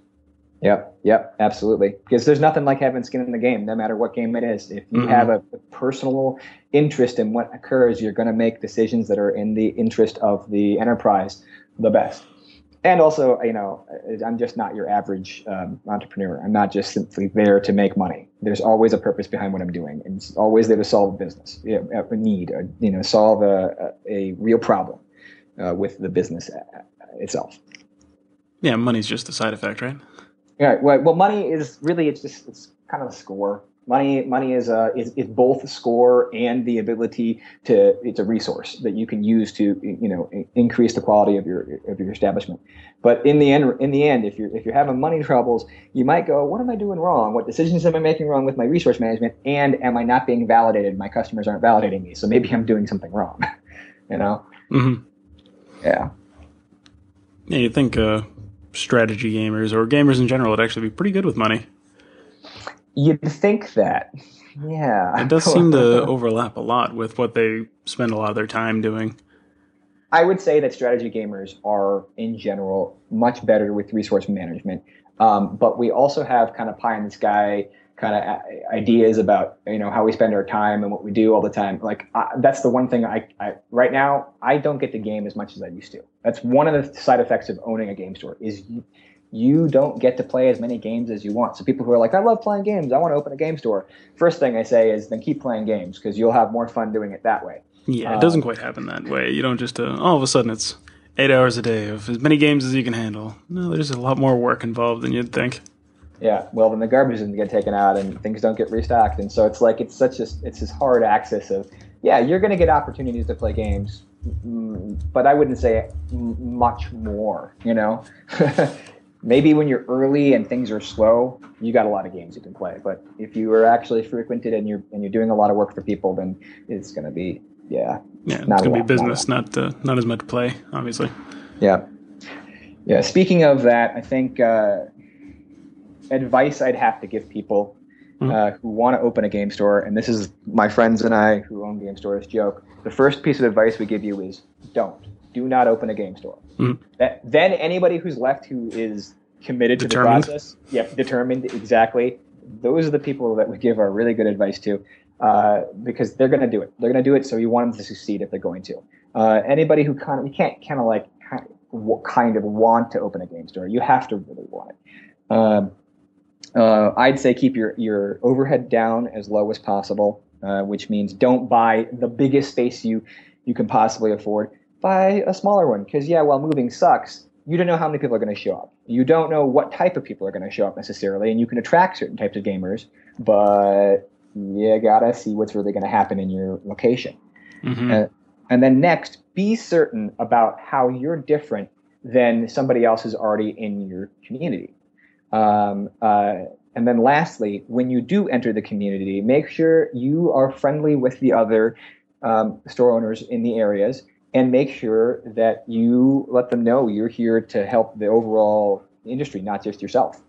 Yep, yep, absolutely. Because there's nothing like having skin in the game, no matter what game it is. If you mm-hmm. have a, a, personal interest in what occurs, you're going to make decisions that are in the interest of the enterprise the best and also, you know, I'm just not your average um, entrepreneur. I'm not just simply there to make money. There's always a purpose behind what I'm doing, and it's always there to solve a business, you know, a need, or, you know, solve a, a, real problem uh, with the business uh, itself. Yeah, money's just a side effect, right? Yeah. Well, well money is really it's just it's kind of a score Money, money is, a, is, is both a score and the ability to. It's a resource that you can use to, you know, increase the quality of your of your establishment. But in the end, in the end, if you're if you're having money troubles, you might go, "What am I doing wrong? What decisions am I making wrong with my resource management? And am I not being validated? My customers aren't validating me, so maybe I'm doing something wrong." you know? Mm-hmm. Yeah. Yeah, you think uh, strategy gamers or gamers in general would actually be pretty good with money. You'd think that. Yeah. It does seem to overlap a lot with what they spend a lot of their time doing. I would say that strategy gamers are, in general, much better with resource management. Um, but we also have kind of pie in the sky kind of ideas about you know how we spend our time and what we do all the time. Like uh, that's the one thing I, I right now I don't get to game as much as I used to. That's one of the side effects of owning a game store is you, don't get to play as many games as you want. So people who are like, I love playing games, I want to open a game store. First thing I say is then keep playing games because you'll have more fun doing it that way. Yeah, it doesn't um, quite happen that way. You don't just uh, all of a sudden it's eight hours a day of as many games as you can handle. No, there's a lot more work involved than you'd think. Yeah, well, then the garbage doesn't get taken out and things don't get restocked, and so it's like it's such a it's this hard access of yeah, you're going to get opportunities to play games, mm, but I wouldn't say much more. You know, maybe when you're early and things are slow, you got a lot of games you can play. But if you are actually frequented and you're and you're doing a lot of work for people, then it's going to be yeah, yeah, it's going to be business, not not, uh, not as much play, obviously. Yeah, yeah. Speaking of that, I think uh, advice I'd have to give people mm-hmm. uh, who want to open a game store, and this is my friends and I who own game stores joke. The first piece of advice we give you is don't do not open a game store. Mm-hmm. That, then anybody who's left who is committed determined. to the process, yep, determined exactly. Those are the people that we give our really good advice to, uh, because they're going to do it. They're going to do it, so you want them to succeed if they're going to. Uh, anybody who kind of you can't kind of like kind of want to open a game store. You have to really want it. Um, uh, I'd say keep your your overhead down as low as possible, uh, which means don't buy the biggest space you you can possibly afford buy a smaller one. Because, yeah, while moving sucks, you don't know how many people are going to show up. You don't know what type of people are going to show up necessarily, and you can attract certain types of gamers, but you gotta see what's really going to happen in your location. Mm-hmm. Uh, and then next, be certain about how you're different than somebody else who's already in your community. Um, uh, and then lastly, when you do enter the community, make sure you are friendly with the other um, store owners in the areas and make sure that you let them know you're here to help the overall industry, not just yourself.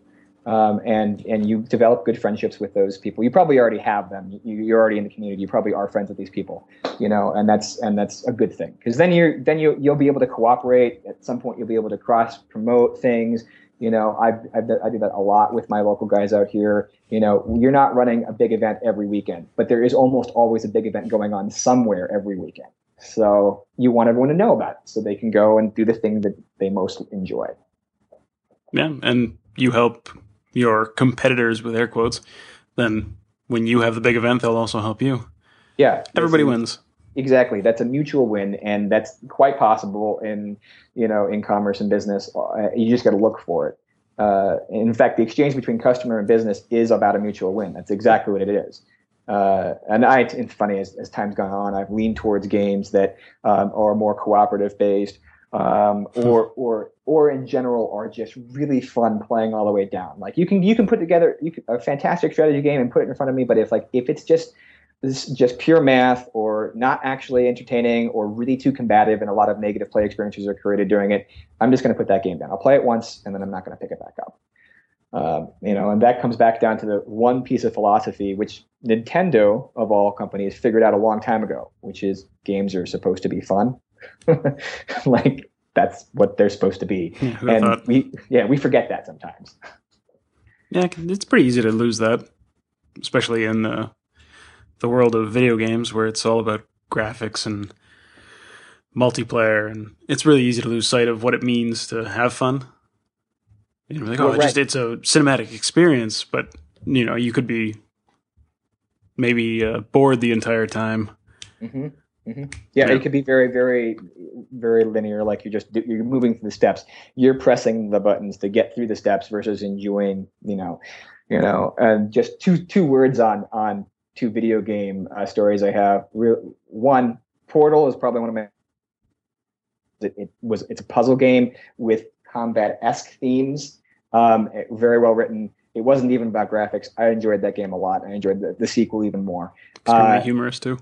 Um, and and you develop good friendships with those people. You probably already have them. You, are already in the community. You probably are friends with these people, you know, and that's and that's a good thing because then you're then you you'll be able to cooperate. At some point, you'll be able to cross promote things. You know, I've, I've I do that a lot with my local guys out here. You know, you're not running a big event every weekend, but there is almost always a big event going on somewhere every weekend. So you want everyone to know about it so they can go and do the thing that they most enjoy. Yeah, and you help your competitors with air quotes. Then when you have the big event, they'll also help you. Yeah, everybody wins. Exactly, that's a mutual win, and that's quite possible in you know in commerce and business. Uh, you just got to look for it. Uh, in fact, the exchange between customer and business is about a mutual win. That's exactly what it is. Uh, and I, it's funny as, as time's gone on, I've leaned towards games that um, are more cooperative based, um, or or or in general are just really fun playing all the way down. Like you can you can put together can, a fantastic strategy game and put it in front of me, but if like if it's just this just pure math or not actually entertaining or really too combative and a lot of negative play experiences are created during it, I'm just going to put that game down. I'll play it once and then I'm not going to pick it back up. Um, you know, and that comes back down to the one piece of philosophy which Nintendo, of all companies, figured out a long time ago, which is games are supposed to be fun. like that's what they're supposed to be, yeah, and thought? we yeah we forget that sometimes. Yeah, it's pretty easy to lose that, especially in the the world of video games where it's all about graphics and multiplayer, and it's really easy to lose sight of what it means to have fun you know, like, oh, right. just it's a cinematic experience, but you know, you could be maybe uh, bored the entire time. Mm-hmm. Mm-hmm. Yeah, yeah, it could be very, very, very linear. Like you're just you're moving through the steps. You're pressing the buttons to get through the steps versus enjoying. You know, you know. And just two two words on on two video game uh, stories I have. Real, one, Portal is probably one of my. It, it was it's a puzzle game with combat esque themes. Um, very well written. It wasn't even about graphics. I enjoyed that game a lot. I enjoyed the, the sequel even more. Extremely uh, humorous too.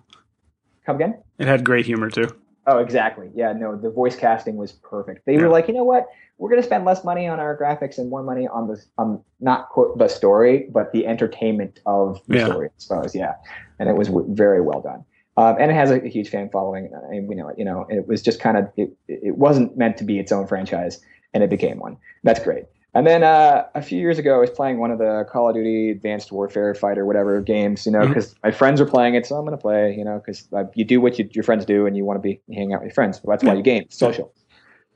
Come again? It had great humor too. Oh, exactly. Yeah, no, the voice casting was perfect. They yeah. were like, you know what? We're going to spend less money on our graphics and more money on the on not quote the story, but the entertainment of the yeah. story. I suppose, yeah. And it was w- very well done. Um, and it has a, a, huge fan following, and we know it. You know, it was just kind of it. It wasn't meant to be its own franchise, and it became one. That's great. And then uh, a few years ago, I was playing one of the Call of Duty Advanced Warfare Fighter whatever games, you know, because mm-hmm. my friends were playing it, so I'm going to play, you know, because uh, you do what you, your friends do, and you want to be hanging out with your friends. So that's why you game, social.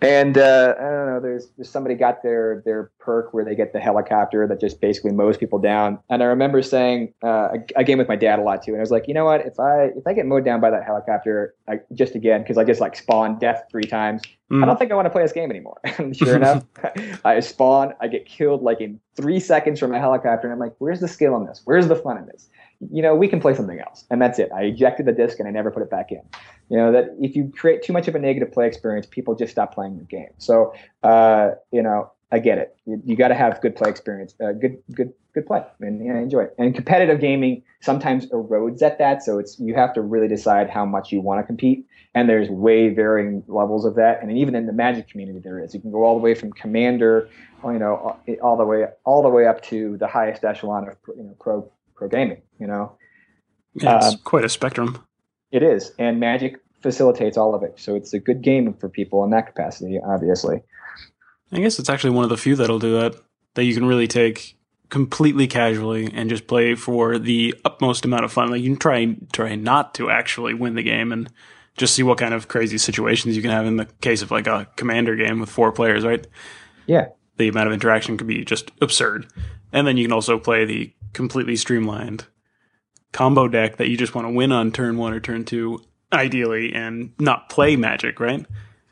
And uh, I don't know. There's, there's somebody got their their perk where they get the helicopter that just basically mows people down. And I remember saying uh, I game with my dad a lot too, and I was like, you know what? If I if I get mowed down by that helicopter, I, just again because I just like spawn death three times, mm. I don't think I want to play this game anymore. and sure enough, I spawn, I get killed like in three seconds from a helicopter, and I'm like, where's the skill in this? Where's the fun in this? You know, we can play something else, and that's it. I ejected the disc and I never put it back in. You know that if you create too much of a negative play experience people just stop playing the game. So uh, you know i get it. You, you got to have good play experience uh, good good good play and you know, enjoy it. And competitive gaming sometimes erodes at that. So it's you have to really decide how much you want to compete. And there's way varying levels of that. And even in the magic community there is. You can go all the way from commander you know all the way all the way up to the highest echelon of you know pro pro gaming you know yeah, it's um, quite a spectrum it is, and Magic facilitates all of it. So it's a good game for people in that capacity, obviously. I guess it's actually one of the few that'll do that. That you can really take completely casually and just play for the utmost amount of fun. Like you can try try not to actually win the game and just see what kind of crazy situations you can have in the case of like a commander game with four players, right? Yeah. The amount of interaction could be just absurd. And then you can also play the completely streamlined combo deck that you just want to win on turn one or turn two, ideally, and not play magic, right?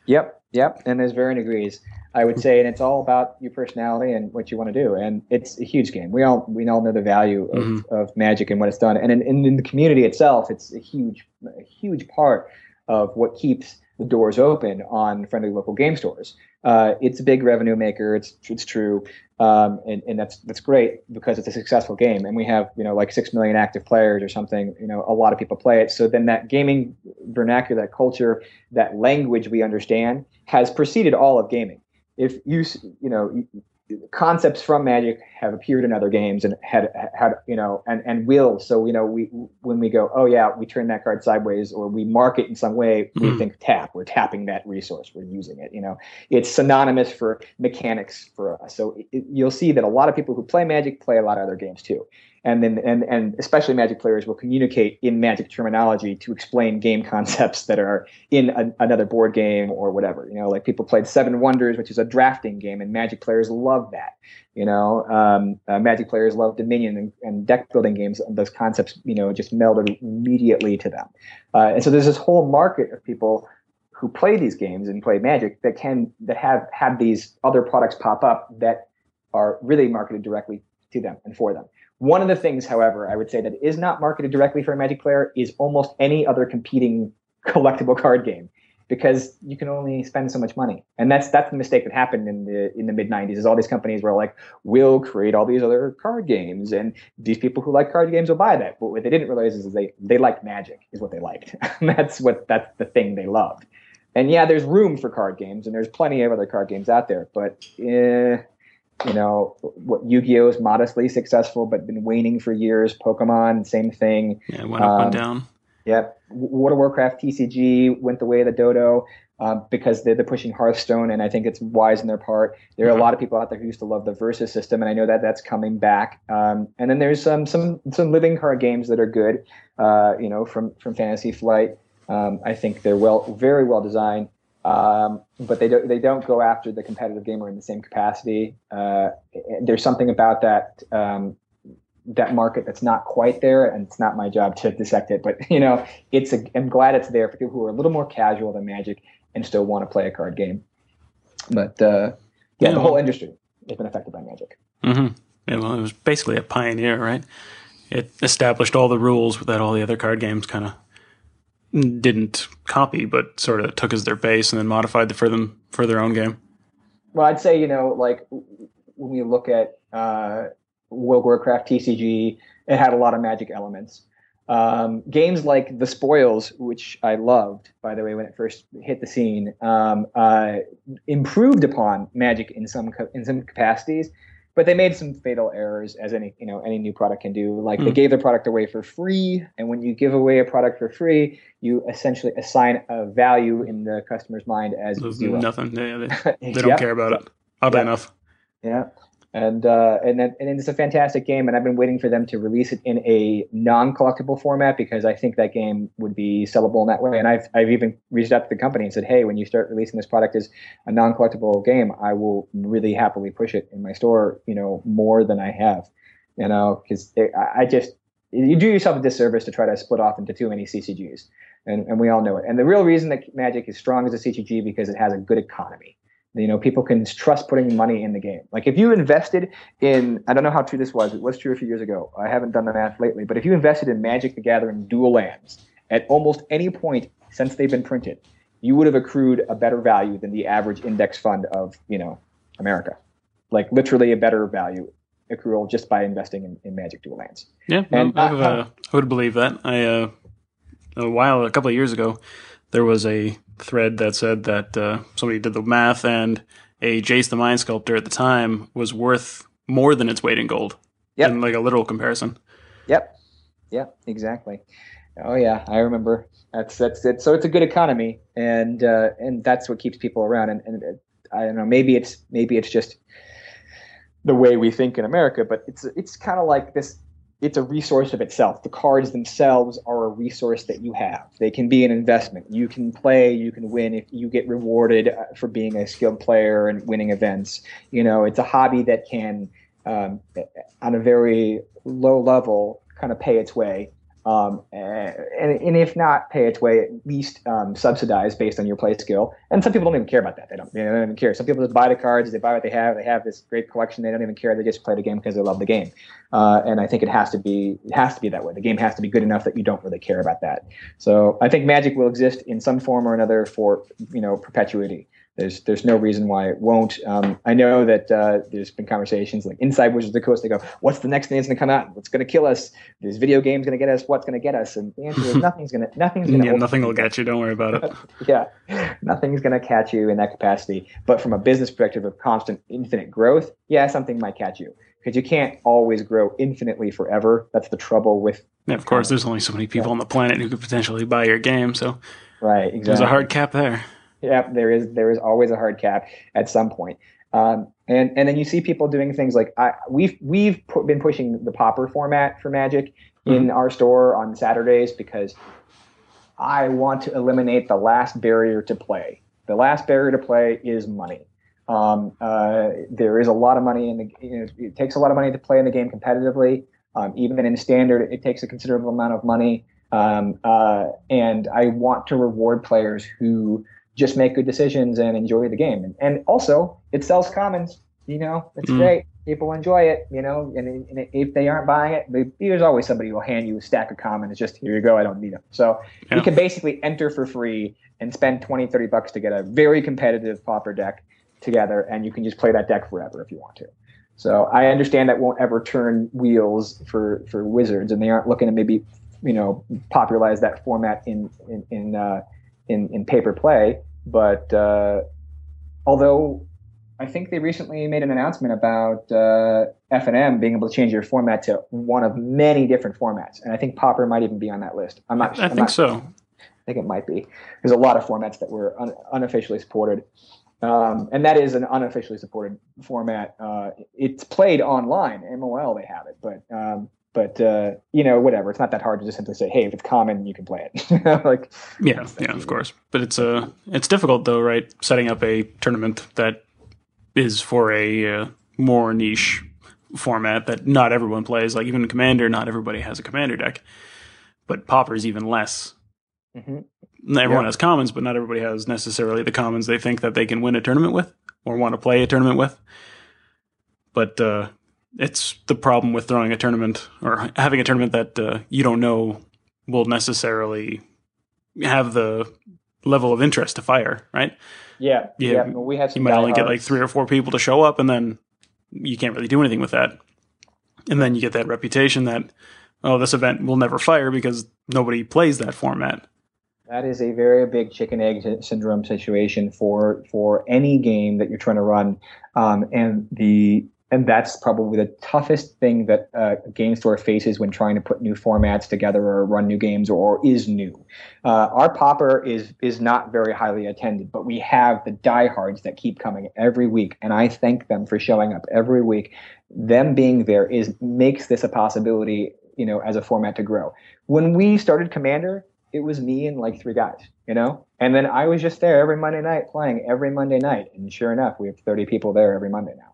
Yep, yep. And there's varying degrees. I would say, and it's all about your personality and what you want to do. And it's a huge game. We all we all know the value of, mm-hmm. of magic and what it's done. And in, in, in, the community itself, it's a huge a huge part of what keeps the doors open on friendly local game stores. Uh, it's a big revenue maker. It's it's true, um, and, and that's that's great because it's a successful game, and we have you know like six million active players or something. You know, a lot of people play it. So then that gaming vernacular, that culture, that language we understand has preceded all of gaming. If you you know concepts from Magic have appeared in other games and had had you know and and will. So you know we when we go oh yeah we turn that card sideways or we mark it in some way mm-hmm. we think tap we're tapping that resource we're using it you know. It's synonymous for mechanics for us. So it, you'll see that a lot of people who play Magic play a lot of other games too and then and and especially Magic players will communicate in Magic terminology to explain game concepts that are in a, another board game or whatever. You know, like people played Seven Wonders, which is a drafting game, and Magic players love that. You know, um, uh, Magic players love Dominion and, and, deck building games. Those concepts, you know, just melded immediately to them. Uh, and so there's this whole market of people who play these games and play Magic that can that have had these other products pop up that are really marketed directly to them and for them. One of the things, however, I would say that is not marketed directly for a Magic player is almost any other competing collectible card game because you can only spend so much money. And that's that's the mistake that happened in the in the mid 90s is all these companies were like, we'll create all these other card games and these people who like card games will buy that. But what they didn't realize is they they liked magic is what they liked. that's what that's the thing they loved. And yeah, there's room for card games and there's plenty of other card games out there, but eh, you know, what Yu-Gi-Oh is modestly successful, but been waning for years. Pokemon, same thing. Yeah, went up um, and down. Yep. World of Warcraft TCG went the way of the dodo um, because they're, they're pushing Hearthstone, and I think it's wise in their part. There are mm-hmm. a lot of people out there who used to love the Versus system, and I know that that's coming back. Um, and then there's some some some living card games that are good. Uh, you know, from from Fantasy Flight. Um, I think they're well, very well designed. Um, but they don't they don't go after the competitive gamer in the same capacity. Uh, there's something about that um, that market that's not quite there, and it's not my job to dissect it. But you know, it's a, I'm glad it's there for people who are a little more casual than Magic and still want to play a card game. But uh, yeah, yeah, the whole industry has been affected by Magic. Mm-hmm. Yeah, well, it was basically a pioneer, right? It established all the rules that all the other card games kind of didn't copy, but sort of took as their base and then modified for them for their own game. Well, I'd say you know, like when we look at uh, World of Warcraft TCG, it had a lot of magic elements. Um, games like The Spoils, which I loved, by the way, when it first hit the scene, um, uh, improved upon magic in some in some capacities but they made some fatal errors as any you know any new product can do like mm. they hmm. gave their product away for free and when you give away a product for free you essentially assign a value in the customer's mind as nothing yeah, they, they don't yep. care about it oddly yep. enough yeah and uh, and and it's a fantastic game, and I've been waiting for them to release it in a non-collectible format because I think that game would be sellable in that way. And I've I've even reached out to the company and said, hey, when you start releasing this product as a non-collectible game, I will really happily push it in my store, you know, more than I have, you know, because I just you do yourself a disservice to try to split off into too many CCGs, and and we all know it. And the real reason that Magic is strong as a CCG because it has a good economy you know, people can trust putting money in the game. Like if you invested in, I don't know how true this was. It was true a few years ago. I haven't done the math lately, but if you invested in Magic the Gathering dual lands at almost any point since they've been printed, you would have accrued a better value than the average index fund of, you know, America. Like literally a better value accrual just by investing in, in Magic dual lands. Yeah, and, uh, uh, I would believe that. I uh, a while, a couple of years ago, there was a thread that said that uh, somebody did the math and a Jace the Mind Sculptor at the time was worth more than its weight in gold. Yep. In like a literal comparison. Yep. Yep. Exactly. Oh yeah, I remember. That's that's it. So it's a good economy, and uh, and that's what keeps people around. And, and uh, I don't know. Maybe it's maybe it's just the way we think in America, but it's it's kind of like this it's a resource of itself. The cards themselves are a resource that you have. They can be an investment. You can play, you can win if you get rewarded uh, for being a skilled player and winning events. You know, it's a hobby that can, um, on a very low level, kind of pay its way um, and, and, if not pay its way, at least um, subsidize based on your play skill. And some people don't even care about that. They don't, they don't even care. Some people just buy the cards, they buy what they have, they have this great collection. They don't even care. They just play the game because they love the game. Uh, and I think it has to be it has to be that way. The game has to be good enough that you don't really care about that. So I think Magic will exist in some form or another for you know perpetuity there's there's no reason why it won't. Um, I know that uh, there's been conversations like inside Wizards of the Coast. They go, "What's the next thing that's going to come out? What's going to kill us? This video game's going to get us. What's going to get us?" And the answer is nothing's going to nothing's going to. yeah, nothing will get you. Don't worry about it. yeah, nothing's going to catch you in that capacity. But from a business perspective of constant, infinite growth, yeah, something might catch you because you can't always grow infinitely forever. That's the trouble with. Yeah, of course, there's only so many people yeah. on the planet who could potentially buy your game. So, right, exactly. There's a hard cap there. Yeah, there is there is always a hard cap at some point. Um, and and then you see people doing things like I, we've we've pu- been pushing the pauper format for Magic in our store on Saturdays because I want to eliminate the last barrier to play. The last barrier to play is money. Um, uh, there is a lot of money in the. You know, it takes a lot of money to play in the game competitively. Um, even in standard, it takes a considerable amount of money. Um, uh, and I want to reward players who just make good decisions and enjoy the game. And, and also, it sells commons. You know, it's Mm. great. People enjoy it. You know, and, and if they aren't buying it, they, there's always somebody who will hand you a stack of commons. It's just here you go. I don't need them. So Yeah. you can basically enter for free and spend 20, 30 bucks to get a very competitive pauper deck together, and you can just play that deck forever if you want to. So I understand that won't ever turn wheels for for Wizards, and they aren't looking to maybe you know popularize that format in in in uh, in, in paper play. But uh, although I think they recently made an announcement about uh, FNM being able to change their format to one of many different formats, and I think Pauper might even be on that list. I'm not. I I'm think not- so. I think it might be. There's a lot of formats that were un- unofficially supported, um, and that is an unofficially supported format. Uh, it's played online, MOL they have it, but um, but uh, you know whatever. It's not that hard to just simply say, hey, if it's common, you can play it. like Yeah, yeah, of course. But it's uh, it's difficult though, right? Setting up a tournament that is for a uh, more niche format that not everyone plays. Like even Commander, not everybody has a Commander deck. But Pauper's even less. mhm. Everyone Yeah. has commons, but not everybody has necessarily the commons they think that they can win a tournament with or want to play a tournament with. But uh, it's the problem with throwing a tournament or having a tournament that uh, you don't know will necessarily have the level of interest to fire, right? yeah, Yeah, yeah. well, we had You might only get like three or four people to show up, and then you can't really do anything with that. And then you get that reputation that, oh, this event will never fire because nobody plays that format. That is a very big chicken egg syndrome situation for for any game that you're trying to run, um, and the and that's probably the toughest thing that uh, game store faces when trying to put new formats together or run new games or, is new. Uh, our pauper is is not very highly attended, but we have the diehards that keep coming every week, and I thank them for showing up every week. Them being there is makes this a possibility, you know, as a format to grow. When we started Commander, it was me and like three guys, you know? And then I was just there every Monday night playing every Monday night. And sure enough, we have 30 people there every Monday now,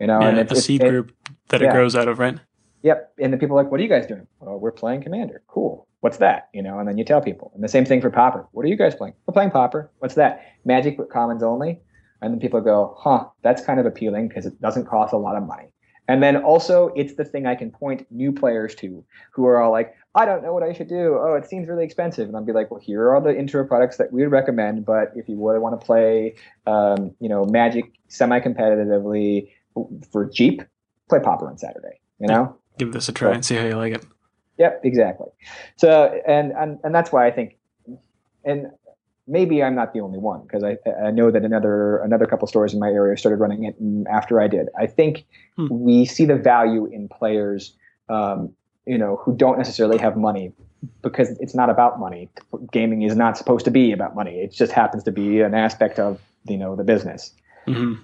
you know? and yeah, it's, a it's- seed it- group that yeah. it grows out of, right? Yep. And the people are like, what are you guys doing? Oh, we're playing Commander. Cool. What's that? You know, and then you tell people. And the same thing for Pauper. What are you guys playing? We're playing Pauper. What's that? Magic with commons only. And then people go, huh, that's kind of appealing because it doesn't cost a lot of money. And then also, it's the thing I can point new players to who are all like, I don't know what I should do. Oh, it seems really expensive. And I'll be like, well, here are the intro products that we would recommend. But if you really want to play, um, you know, Magic semi-competitively for cheap, play Pauper on Saturday. You know, Give this a try and see how you like it. Yep, exactly. So, and and and that's why I think, and maybe I'm not the only one because I I know that another another couple stores in my area started running it after I did. I think Hmm. we see the value in players, um, you know, who don't necessarily have money because it's not about money. Gaming is not supposed to be about money. It just happens to be an aspect of you know the business. hmm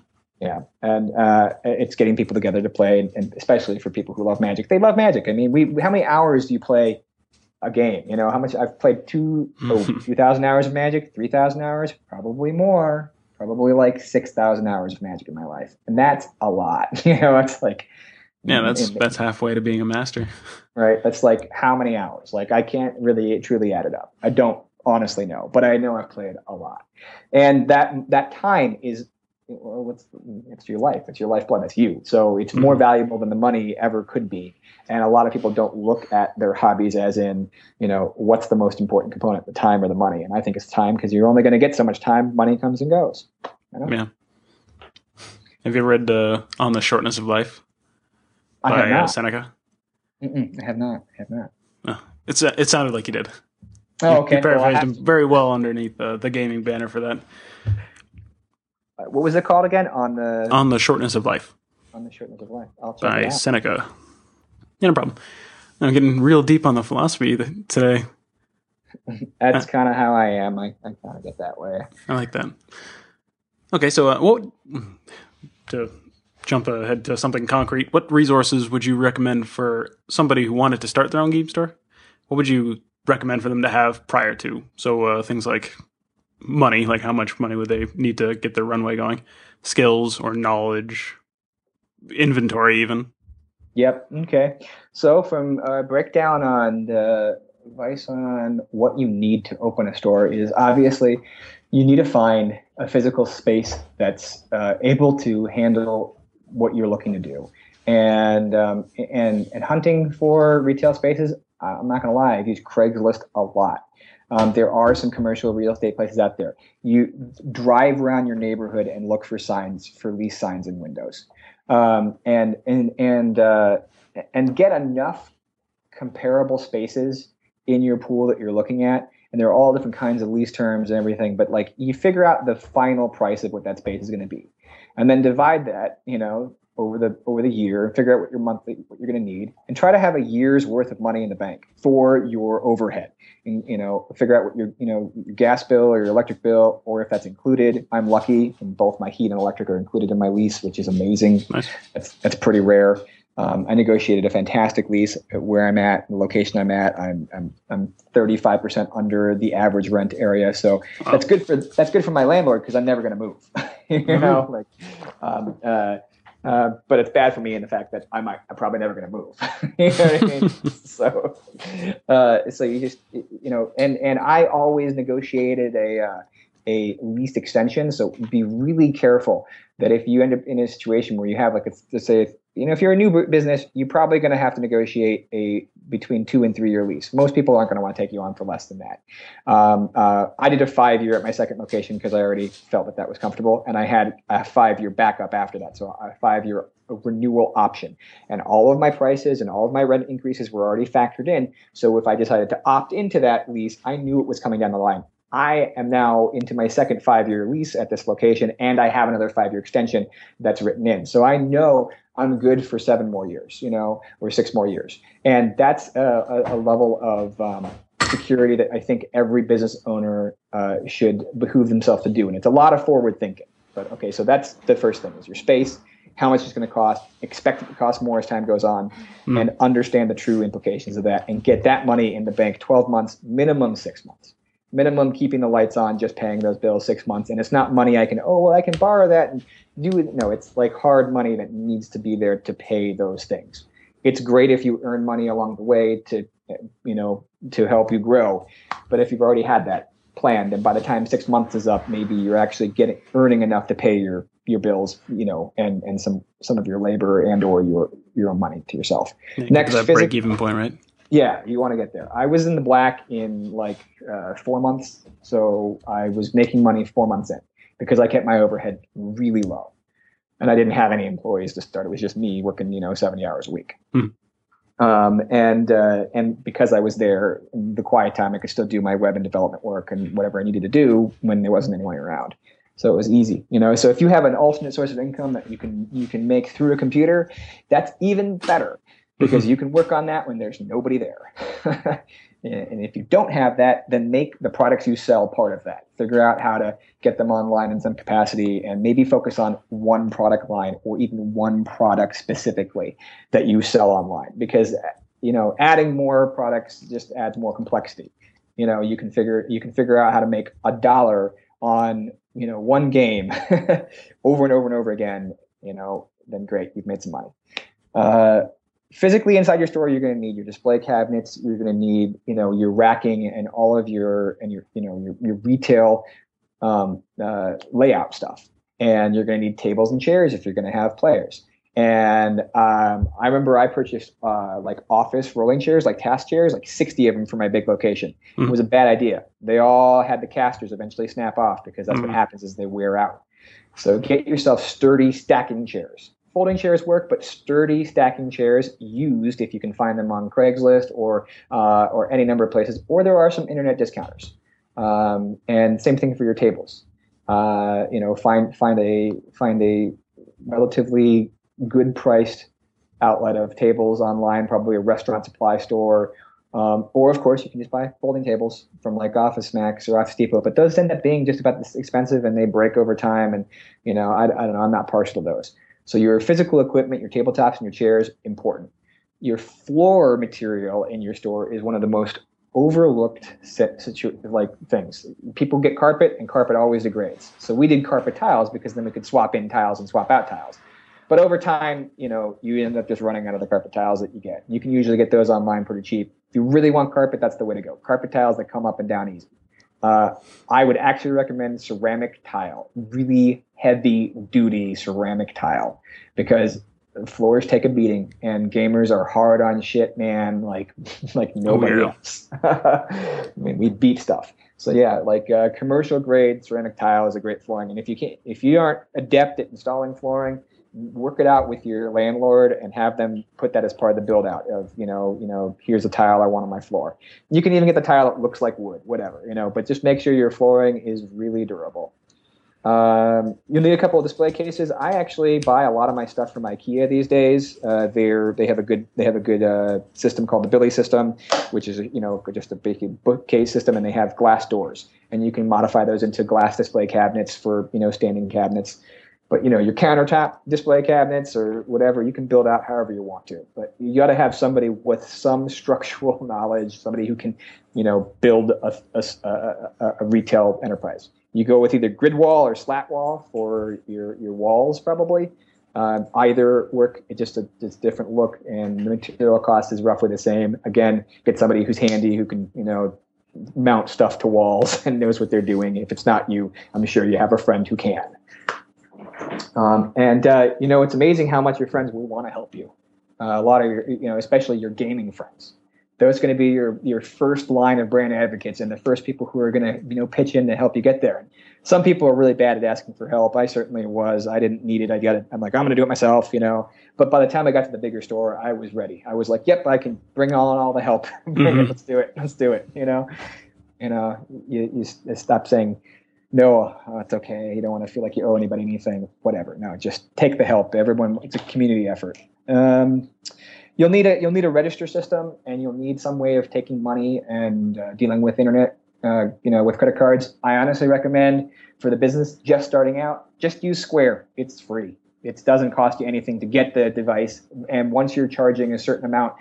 Yeah, and uh, it's getting people together to play, and especially for people who love Magic. They love Magic. I mean, we how many hours do you play a game? You know, how much I've played two oh, two thousand hours of Magic, three thousand hours, probably more, probably like six thousand hours of Magic in my life, and that's a lot. You know, it's like Yeah, that's and- that's halfway to being a master. right. That's like how many hours? Like I can't really truly add it up. I don't honestly know, but I know I've played a lot, and that that time is well, what's it's your life. It's your lifeblood. It's you. So it's more valuable than the money ever could be. And a lot of people don't look at their hobbies as in, you know, what's the most important component, the time or the money. And I think it's time because you're only going to get so much time. Money comes and goes. You know? Yeah. Have you read uh, On the Shortness of Life I by have uh. Seneca? Mm-mm, I have not. I have not. Oh, it's uh, it sounded like you did. Oh, okay. You Well, I paraphrased have him very well underneath uh, the gaming banner for that. Uh, what was it called again? On the On the Shortness of Life on the shortness of life. I'll check by it out. Seneca. Yeah, no problem. I'm getting real deep on the philosophy today. That's kind of how I am. I, I kind of get that way. I like that. Okay, so uh, what to jump ahead to something concrete, what resources would you recommend for somebody who wanted to start their own game store? What would you recommend for them to have prior to? So uh, things like money, like how much money would they need to get their runway going, skills or knowledge, inventory, even. Yep. Okay. So from uh, breakdown on the advice on what you need to open a store is obviously you need to find a physical space that's uh, able to handle what you're looking to do. And um, and and hunting for retail spaces, I'm not going to lie, I use Craigslist a lot. Um, there are some commercial real estate places out there. You drive around your neighborhood and look for signs for lease signs in windows, um, and and and uh, and get enough comparable spaces in your pool that you're looking at. And there are all different kinds of lease terms and everything, but like you figure out the final price of what that space is going to be, and then divide that, you know, over the over the year and figure out what your monthly what you're going to need and try to have a year's worth of money in the bank for your overhead and you know figure out what your you know your gas bill or your electric bill or if that's included i'm lucky and both my heat and electric are included in my lease which is amazing nice. that's that's pretty rare um, I negotiated a fantastic lease where I'm at, the location I'm at. I'm I'm I'm 35% under the average rent area, so wow. that's good for that's good for my landlord because I'm never going to move. you mm-hmm. know, like um, uh, uh, but it's bad for me in the fact that I might, I'm probably never going to move. you know I mean? so, uh, so you just, you know, and and I always negotiated a uh, a lease extension. So be really careful that if you end up in a situation where you have like, let's say, you know, if you're a new business, you're probably going to have to negotiate a between two and three year lease. Most people aren't going to want to take you on for less than that. Um, uh, I did a five year at my second location because I already felt that that was comfortable, and I had a five year backup after that, so a five year renewal option. And all of my prices and all of my rent increases were already factored in. So if I decided to opt into that lease, I knew it was coming down the line. I am now into my second five year lease at this location, and I have another five year extension that's written in. So I know I'm good for seven more years, you know, or six more years. And that's a, a level of um, security that I think every business owner uh, should behoove themselves to do. And it's a lot of forward thinking. But okay, so that's the first thing is your space, how much it's going to cost, expect it to cost more as time goes on, mm. and understand the true implications of that and get that money in the bank 12 months, minimum six months minimum keeping the lights on, just paying those bills six months. And it's not money I can, oh, well, I can borrow that and do it. No, it's like hard money that needs to be there to pay those things. It's great if you earn money along the way to, you know, to help you grow. But if you've already had that planned and by the time six months is up, maybe you're actually getting earning enough to pay your your bills, you know, and and some some of your labor and or your your own money to yourself. Yeah, Next, that break even point, right? Yeah, you want to get there. I was in the black in like uh, four months, so I was making money four months in because I kept my overhead really low, and I didn't have any employees to start. It was just me working, you know, seventy hours a week. Hmm. Um, and uh, and because I was there, the quiet time, I could still do my web and development work and whatever I needed to do when there wasn't anyone around. So it was easy, you know. So if you have an alternate source of income that you can you can make through a computer, that's even better because mm-hmm. you can work on that when there's nobody there. and if you don't have that, then make the products you sell part of that. Figure out how to get them online in some capacity and maybe focus on one product line or even one product specifically that you sell online because you know adding more products just adds more complexity. You know, you can figure you can figure out how to make a dollar on, you know, one game over and over and over again, you know, then great, you've made some money. Uh, physically inside your store you're going to need your display cabinets you're going to need you know your racking and all of your and your you know your, your retail um, uh, layout stuff. And you're going to need tables and chairs if you're going to have players. And um, i remember i purchased uh, like office rolling chairs like task chairs like 60 of them for my big location. Mm-hmm. it was a bad idea. They all had the casters eventually snap off because that's mm-hmm. what happens is they wear out. So get yourself sturdy stacking chairs folding chairs work, but sturdy stacking chairs used if you can find them on Craigslist or uh, or any number of places, or there are some internet discounters. Um, and same thing for your tables. Uh, you know, find find a find a relatively good priced outlet of tables online, probably a restaurant supply store Um, or of course, you can just buy folding tables from like Office Max or Office Depot, but those end up being just about this expensive and they break over time. And you know, I, I don't know, I'm not partial to those. So your physical equipment, your tabletops and your chairs, important. Your floor material in your store is one of the most overlooked situ- like things. People get carpet, and carpet always degrades. So we did carpet tiles because then we could swap in tiles and swap out tiles. But over time, you know, you end up just running out of the carpet tiles that you get. You can usually get those online pretty cheap. If you really want carpet, that's the way to go. Carpet tiles that come up and down easy. Uh, I would actually recommend ceramic tile, really heavy duty ceramic tile, because floors take a beating and gamers are hard on shit, man. Like, like oh, nobody oh, yeah. else. I mean, we beat stuff. So yeah, like uh, commercial grade ceramic tile is a great flooring. And if you can't, if you aren't adept at installing flooring, work it out with your landlord and have them put that as part of the build out of you know you know here's a tile i want on my floor you can even get the tile that looks like wood whatever you know but just make sure your flooring is really durable um, you'll need a couple of display cases. I actually buy a lot of my stuff from ikea these days. Uh, they're they have a good they have a good uh, system called the billy system which is you know just a big bookcase system and they have glass doors. And you can modify those into glass display cabinets for you know standing cabinets but you know your countertop display cabinets or whatever you can build out however you want to. But you got to have somebody with some structural knowledge somebody who can you know build a, a, a, a retail enterprise. You go with either grid wall or slat wall for your, your walls probably. Um, either work it's just a it's different look and the material cost is roughly the same. Again get somebody who's handy who can you know mount stuff to walls and knows what they're doing. If it's not you i'm sure you have a friend who can um, and uh, you know, it's amazing how much your friends will want to help you. Uh, a lot of your, you know, especially your gaming friends. Those going to be your your first line of brand advocates and the first people who are going to you know pitch in to help you get there. And some people are really bad at asking for help. I certainly was. I didn't need it. I got it. I'm like I'm going to do it myself, you know. But by the time I got to the bigger store, I was ready. I was like, yep, I can bring on all the help. mm-hmm. Let's do it. Let's do it. You know. You know, you, you stop saying no, uh, it's okay. You don't want to feel like you owe anybody anything, whatever. No, just take the help. Everyone, it's a community effort. Um, you'll need a you'll need a register system, and you'll need some way of taking money and uh, dealing with internet. Uh, you know, with credit cards. I honestly recommend for the business just starting out, just use Square. It's free. It doesn't cost you anything to get the device, and once you're charging a certain amount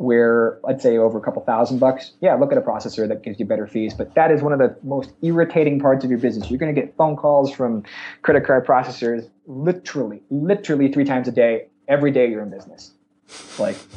where let's say over a couple thousand bucks, yeah, look at a processor that gives you better fees. But that is one of the most irritating parts of your business. You're going to get phone calls from credit card processors literally, literally three times a day, every day you're in business. Like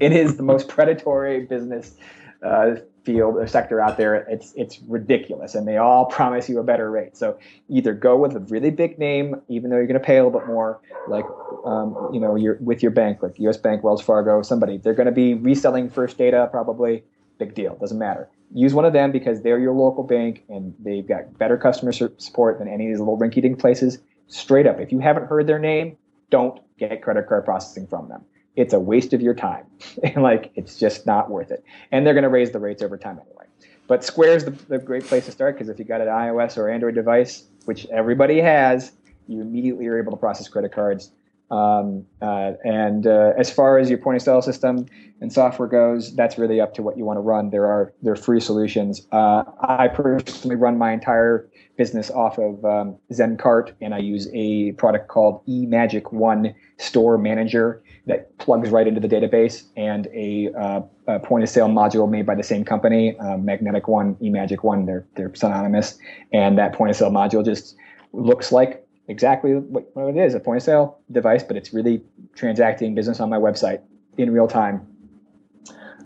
it is the most predatory business uh, field or sector out there. It's it's ridiculous, and they all promise you a better rate. So either go with a really big name, even though you're going to pay a little bit more, like um, you know, you're with your bank, like U.S. Bank, Wells Fargo, somebody. They're going to be reselling First Data, probably. Big deal, doesn't matter. Use one of them because they're your local bank and they've got better customer support than any of these little rinky-dink places. Straight up, if you haven't heard their name, don't get credit card processing from them it's a waste of your time. and like it's just not worth it. And they're going to raise the rates over time anyway. But Square is the, the great place to start because if you got an iOS or Android device, which everybody has, you immediately are able to process credit cards. Um, uh, and uh, as far as your point of sale system and software goes, that's really up to what you want to run. There are there are free solutions. Uh, I personally run my entire business off of um, ZenCart, and I use a product called eMagic One Store Manager that plugs right into the database, and a, uh, a point of sale module made by the same company, um, Magnetic One, eMagic One. They're they're synonymous, and that point of sale module just looks like exactly what, what it is a point of sale device, but it's really transacting business on my website in real time.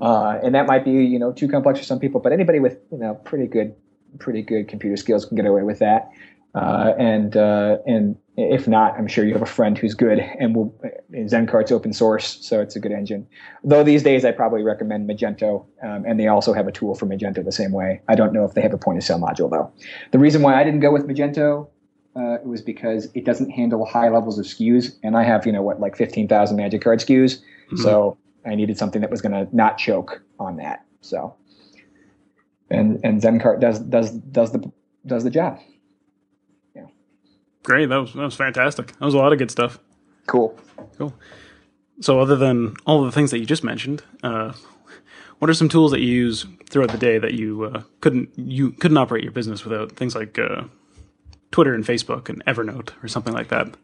Uh, and that might be you know too complex for some people, but anybody with you know pretty good pretty good computer skills can get away with that. Uh, and uh, and if not, I'm sure you have a friend who's good and will. ZenCart's open source, so it's a good engine. Though these days, I probably recommend Magento, um, and they also have a tool for Magento the same way. I don't know if they have a point of sale module though. The reason why I didn't go with Magento uh, was because it doesn't handle high levels of SKUs, and I have you know what like 15,000 Magic Card SKUs, mm-hmm. so I needed something that was going to not choke on that. So and and ZenCart does does does the does the job. Great. That was that was fantastic. That was a lot of good stuff. Cool. Cool. So other than all the things that you just mentioned, uh, what are some tools that you use throughout the day that you uh, couldn't you couldn't operate your business without things like uh, Twitter and Facebook and Evernote or something like that?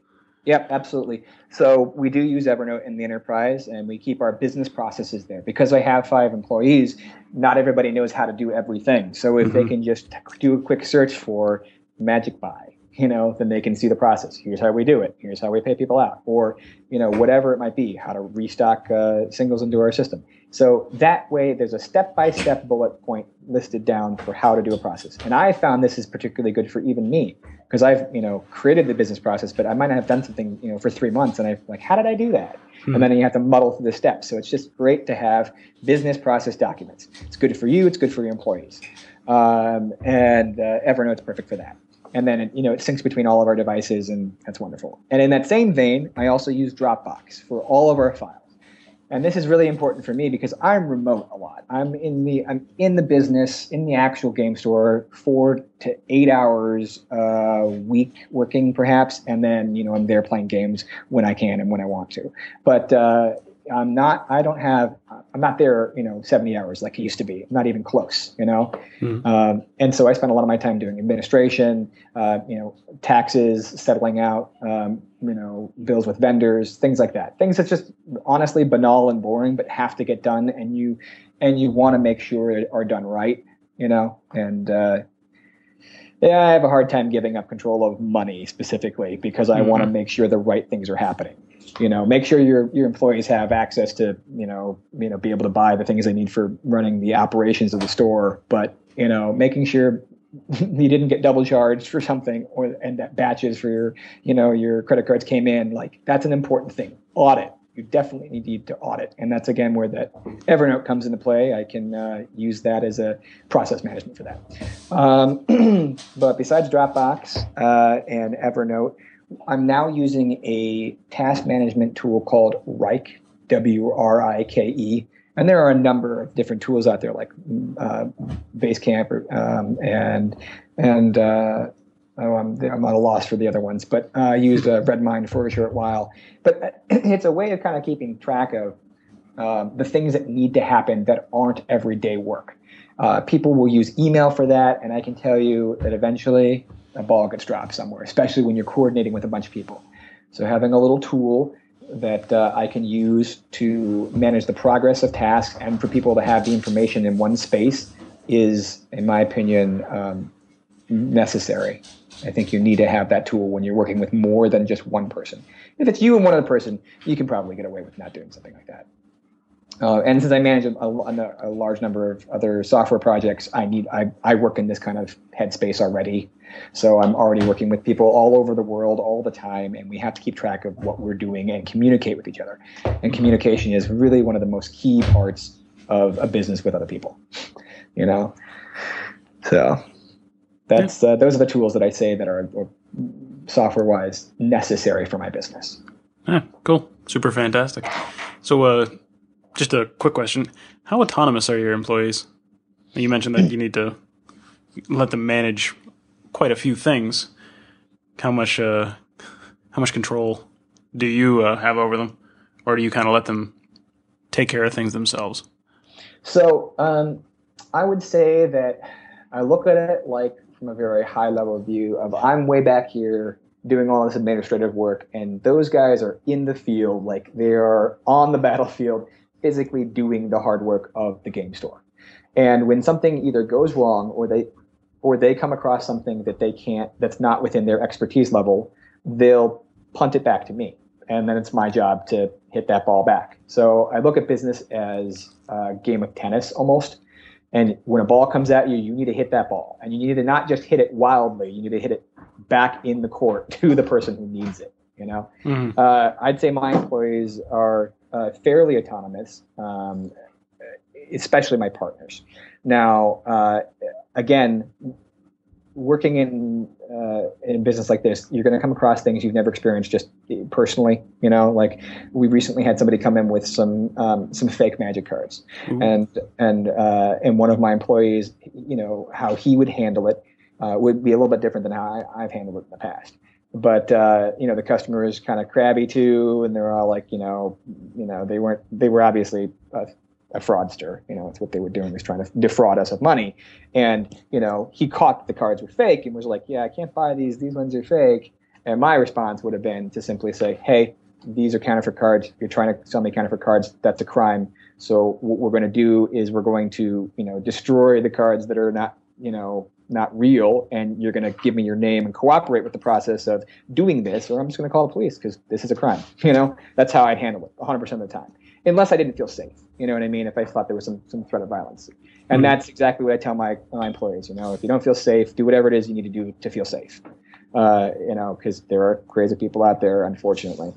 Yep, absolutely. So we do use Evernote in the enterprise, and we keep our business processes there. Because I have five employees, not everybody knows how to do everything. So if mm-hmm. they can just do a quick search for Magic Buy, you know, then they can see the process. Here's how we do it. Here's how we pay people out, or you know, whatever it might be, how to restock uh, singles into our system. So that way, there's a step-by-step bullet point listed down for how to do a process. And I found this is particularly good for even me because I've you know created the business process, but I might not have done something you know for three months, and I'm like, how did I do that? Hmm. And then you have to muddle through the steps. So it's just great to have business process documents. It's good for you. It's good for your employees. Um, and uh, Evernote's perfect for that. And then it, you know it syncs between all of our devices, and that's wonderful. And in that same vein, I also use Dropbox for all of our files and this is really important for me because I'm remote a lot. I'm in the I'm in the business in the actual game store four to eight hours a week working perhaps, and then you know I'm there playing games when I can and when I want to. But uh, I'm not. I don't have. I'm not there. You know, 70 hours like it used to be. I'm not even close. You know, mm-hmm. um, and so I spend a lot of my time doing administration. Uh, you know, taxes, settling out. Um, you know, bills with vendors, things like that. Things that's just honestly banal and boring, but have to get done, and you and you want to make sure it are done right. You know, and uh, yeah, I have a hard time giving up control of money specifically because I mm-hmm. want to make sure the right things are happening. You know make sure your your employees have access to you know you know be able to buy the things they need for running the operations of the store. But you know making sure you didn't get double charged for something or and that batches for your you know your credit cards came in like that's an important thing. Audit you definitely need to audit. And that's again where that evernote comes into play. I can uh, use that as a process management for that. Um, but besides dropbox uh, and evernote I'm now using a task management tool called Wrike, W R I K E. And there are a number of different tools out there, like uh, Basecamp um, and and uh, oh, I'm, I'm at a loss for the other ones, but uh, I used uh, Redmine for a short while. But it's a way of kind of keeping track of uh, the things that need to happen that aren't everyday work. Uh, people will use email for that, and I can tell you that eventually a ball gets dropped somewhere, especially when you're coordinating with a bunch of people. So having a little tool that uh, I can use to manage the progress of tasks and for people to have the information in one space is, in my opinion, um, necessary. I think you need to have that tool when you're working with more than just one person. If it's you and one other person, you can probably get away with not doing something like that. Uh, and since I manage a, a, a, large number of other software projects, I need I, I work in this kind of headspace already. So I'm already working with people all over the world all the time, and we have to keep track of what we're doing and communicate with each other. And communication is really one of the most key parts of a business with other people. You know, so that's uh, those are the tools that I say that are, are software wise necessary for my business. Yeah, cool, super fantastic. So, uh, just a quick question: How autonomous are your employees? You mentioned that you need to let them manage quite a few things. How much uh, how much control do you uh, have over them, or do you kind of let them take care of things themselves? So um, I would say that I look at it like from a very high level view of I'm way back here doing all this administrative work, and those guys are in the field, like they are on the battlefield physically doing the hard work of the game store. And when something either goes wrong or they or they come across something that they can't that's not within their expertise level, they'll punt it back to me. And then it's my job to hit that ball back. So I look at business as a game of tennis almost. And when a ball comes at you, you need to hit that ball. And you need to not just hit it wildly, you need to hit it back in the court to the person who needs it. You know, mm-hmm. uh, I'd say my employees are uh, fairly autonomous, um, especially my partners. Now, uh, again, working in uh, in business like this, you're going to come across things you've never experienced just personally. You know, like we recently had somebody come in with some um, some fake magic cards, mm-hmm. and and uh, and one of my employees, you know, how he would handle it uh, would be a little bit different than how I, have handled it in the past but uh, you know the customer is kind of crabby too, and they're all like, you know, you know, they weren't, they were obviously uh, a fraudster. You know, it's what they were doing was trying to defraud us of money. And you know, he caught the cards were fake and was like, "Yeah, I can't buy these. These ones are fake." And my response would have been to simply say, "Hey, these are counterfeit cards. You're trying to sell me counterfeit cards. That's a crime. So what we're going to do is we're going to, you know, destroy the cards that are not, you know, not real, and you're going to give me your name and cooperate with the process of doing this, or I'm just going to call the police because this is a crime. You know, that's how I'd handle it 100% of the time, unless I didn't feel safe. You know what I mean? If I thought there was some some threat of violence, and mm-hmm. that's exactly what I tell my, my employees. You know, if you don't feel safe, do whatever it is you need to do to feel safe. Uh, you know, because there are crazy people out there, unfortunately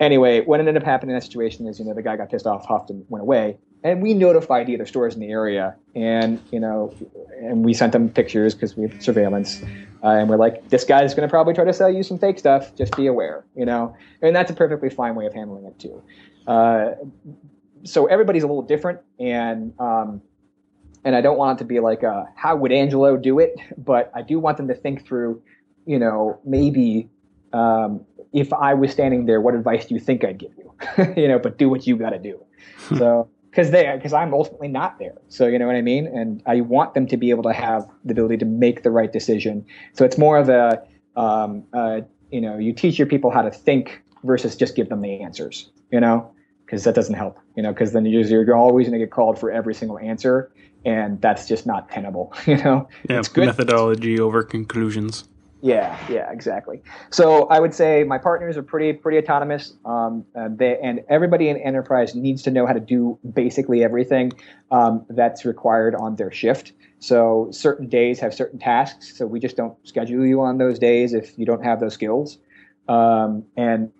anyway, what ended up happening in that situation is, you know, the guy got pissed off, huffed, and went away. And we notified the other stores in the area, and you know, and we sent them pictures because we have surveillance, uh, and we're like, this guy's going to probably try to sell you some fake stuff. Just be aware, you know. And that's a perfectly fine way of handling it too. Uh, so everybody's a little different, and um, and I don't want it to be like, uh, how would Angelo do it? But I do want them to think through, you know, maybe um, if I was standing there, what advice do you think I'd give you? you know, but do what you got to do. so because they because I'm ultimately not there. So you know what I mean. And I want them to be able to have the ability to make the right decision. So it's more of a um, uh, you know you teach your people how to think versus just give them the answers. You know. Because that doesn't help, you know. Because then you're, you're always going to get called for every single answer, and that's just not tenable, you know. Yeah, it's good. methodology over conclusions. Yeah, yeah, exactly. So I would say my partners are pretty pretty autonomous. Um, and, they, and everybody in enterprise needs to know how to do basically everything um, that's required on their shift. So certain days have certain tasks. So we just don't schedule you on those days if you don't have those skills. Um, and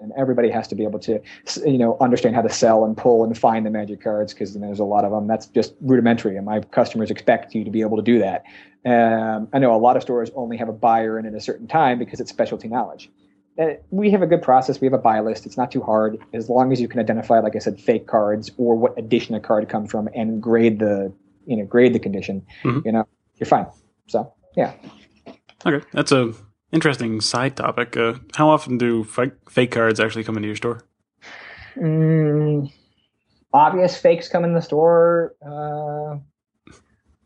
and everybody has to be able to you know understand how to sell and pull and find the magic cards because there's a lot of them that's just rudimentary and my customers expect you to be able to do that. Um, i know a lot of stores only have a buyer in at a certain time because it's specialty knowledge. Uh, we have a good process we have a buy list it's not too hard. As long as you can identify like i said fake cards or what edition a card come from and grade the you know grade the condition mm-hmm. you know you're fine. So yeah. Okay that's a Interesting side topic. Uh, how often do fake, cards actually come into your store? Mm, obvious fakes come in the store. Uh,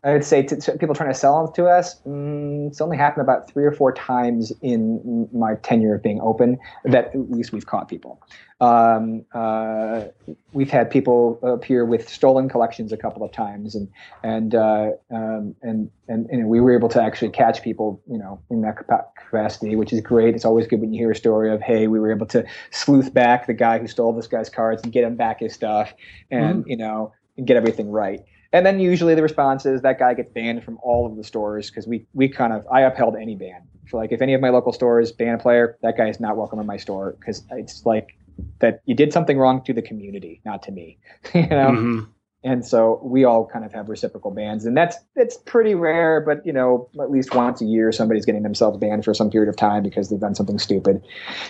I would say to, people trying to sell them to us, mm, it's only happened about three or four times in my tenure of being open that at least we've caught people. Um, uh, we've had people appear with stolen collections a couple of times, and and uh, um, and, and and we were able to actually catch people, you know, in that capacity, which is great. It's always good when you hear a story of, hey, we were able to sleuth back the guy who stole this guy's cards and get him back his stuff, and mm-hmm. you know, and get everything right. And then usually the response is that guy gets banned from all of the stores because we we kind of I upheld any ban. So like if any of my local stores ban a player, that guy is not welcome in my store because it's like that you did something wrong to the community, not to me. you know. Mm-hmm. And so we all kind of have reciprocal bans, and that's it's pretty rare. But you know, at least once a year, somebody's getting themselves banned for some period of time because they've done something stupid.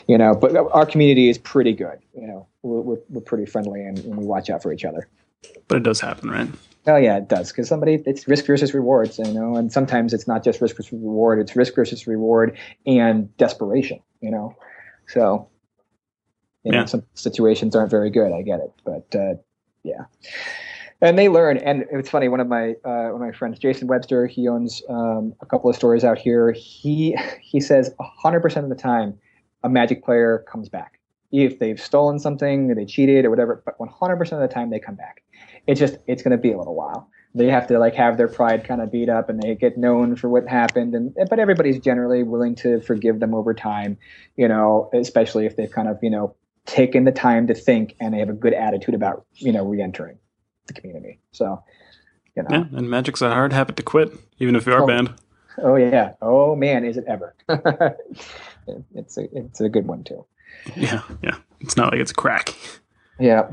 You know, but our community is pretty good. You know, we're we're, we're pretty friendly and, and we watch out for each other. But it does happen, right? Oh yeah, it does because somebody it's risk versus rewards, you know, and sometimes it's not just risk versus reward; it's risk versus reward and desperation, you know. So, you yeah. know, some situations aren't very good. I get it, but uh, yeah, and they learn. And it's funny. One of my uh, one of my friends, Jason Webster, he owns um, a couple of stores out here. He he says hundred percent of the time, a Magic player comes back if they've stolen something or they cheated or whatever. But one hundred percent of the time, they come back it's just it's going to be a little while. They have to like have their pride kind of beat up, and they get known for what happened. And but everybody's generally willing to forgive them over time, you know, especially if they've kind of you know taken the time to think and they have a good attitude about you know reentering the community. So, you know, yeah, and magic's a hard habit to quit, even if you are oh, banned. Oh yeah. Oh man, is it ever? it's a it's a good one too. Yeah, yeah. It's not like it's crack. Yeah.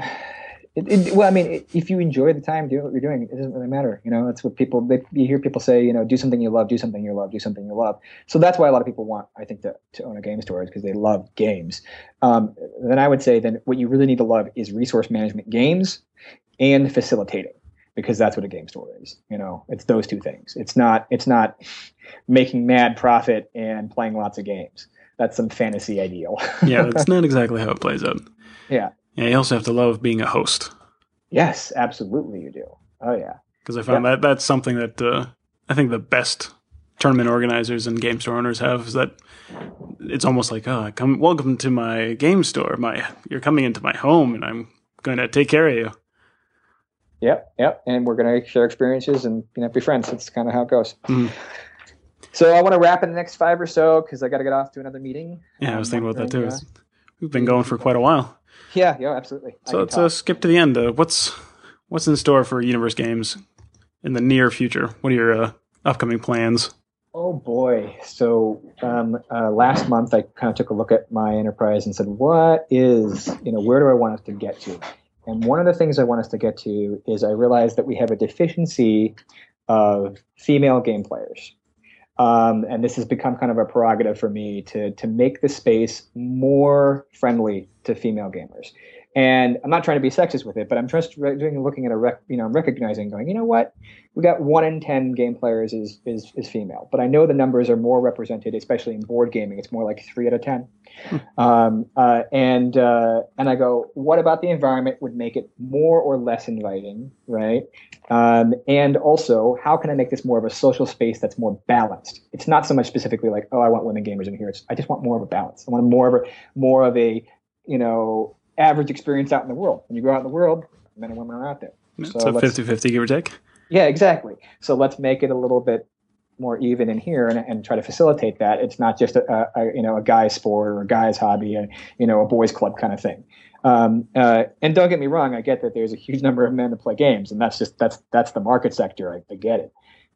It, it, well, I mean, if you enjoy the time doing what you're doing, it doesn't really matter. You know, that's what people. They, you hear people say, you know, do something you love, do something you love, do something you love. So that's why a lot of people want, I think, to, to own a game store is because they love games. Um, then I would say, then what you really need to love is resource management games and facilitating because that's what a game store is. You know, it's those two things. It's not. It's not making mad profit and playing lots of games. That's some fantasy ideal. yeah, that's not exactly how it plays out. Yeah. Yeah, you also have to love being a host. Yes, absolutely, you do. Oh yeah. Because I found that that's something that uh, I think the best tournament organizers and game store owners have is that it's almost like, oh, come, welcome to my game store. My, you're coming into my home, and I'm going to take care of you. Yep, yep. And we're going to share experiences and you know be friends. That's kind of how it goes. So I want to wrap in the next five or so because I got to get off to another meeting. Yeah, I was Um, thinking about that too. wondering, We've been going for quite a while. Yeah, yeah, absolutely. So let's uh, skip to the end. Uh, what's what's in store for Universe Games in the near future? What are your uh, upcoming plans? Oh boy! So um, uh, last month, I kind of took a look at my enterprise and said, "What is you know where do I want us to get to?" And one of the things I want us to get to is I realized that we have a deficiency of female game players, um, and this has become kind of a prerogative for me to to make the space more friendly to female gamers. And I'm not trying to be sexist with it, but I'm just looking at a rec, you know I'm recognizing going, you know what, we got one in ten game players is is is female, but I know the numbers are more represented, especially in board gaming. It's more like three out of ten. um, uh, and uh, and I go, what about the environment would make it more or less inviting, right? Um, and also, how can I make this more of a social space that's more balanced? It's not so much specifically like, oh, I want women gamers in here. It's I just want more of a balance. I want more of a more of a you know average experience out in the world. When you go out in the world, men and women are out there. So let's- 50 50, give or take. Yeah, exactly. So let's make it a little bit more even in here and, and try to facilitate that. It's not just a, a, a you know a guy's sport or a guy's hobby, a, you know a boys club kind of thing. Um, uh, and don't get me wrong, I get that there's a huge number of men that play games, and that's just that's that's the market sector. I, I get it,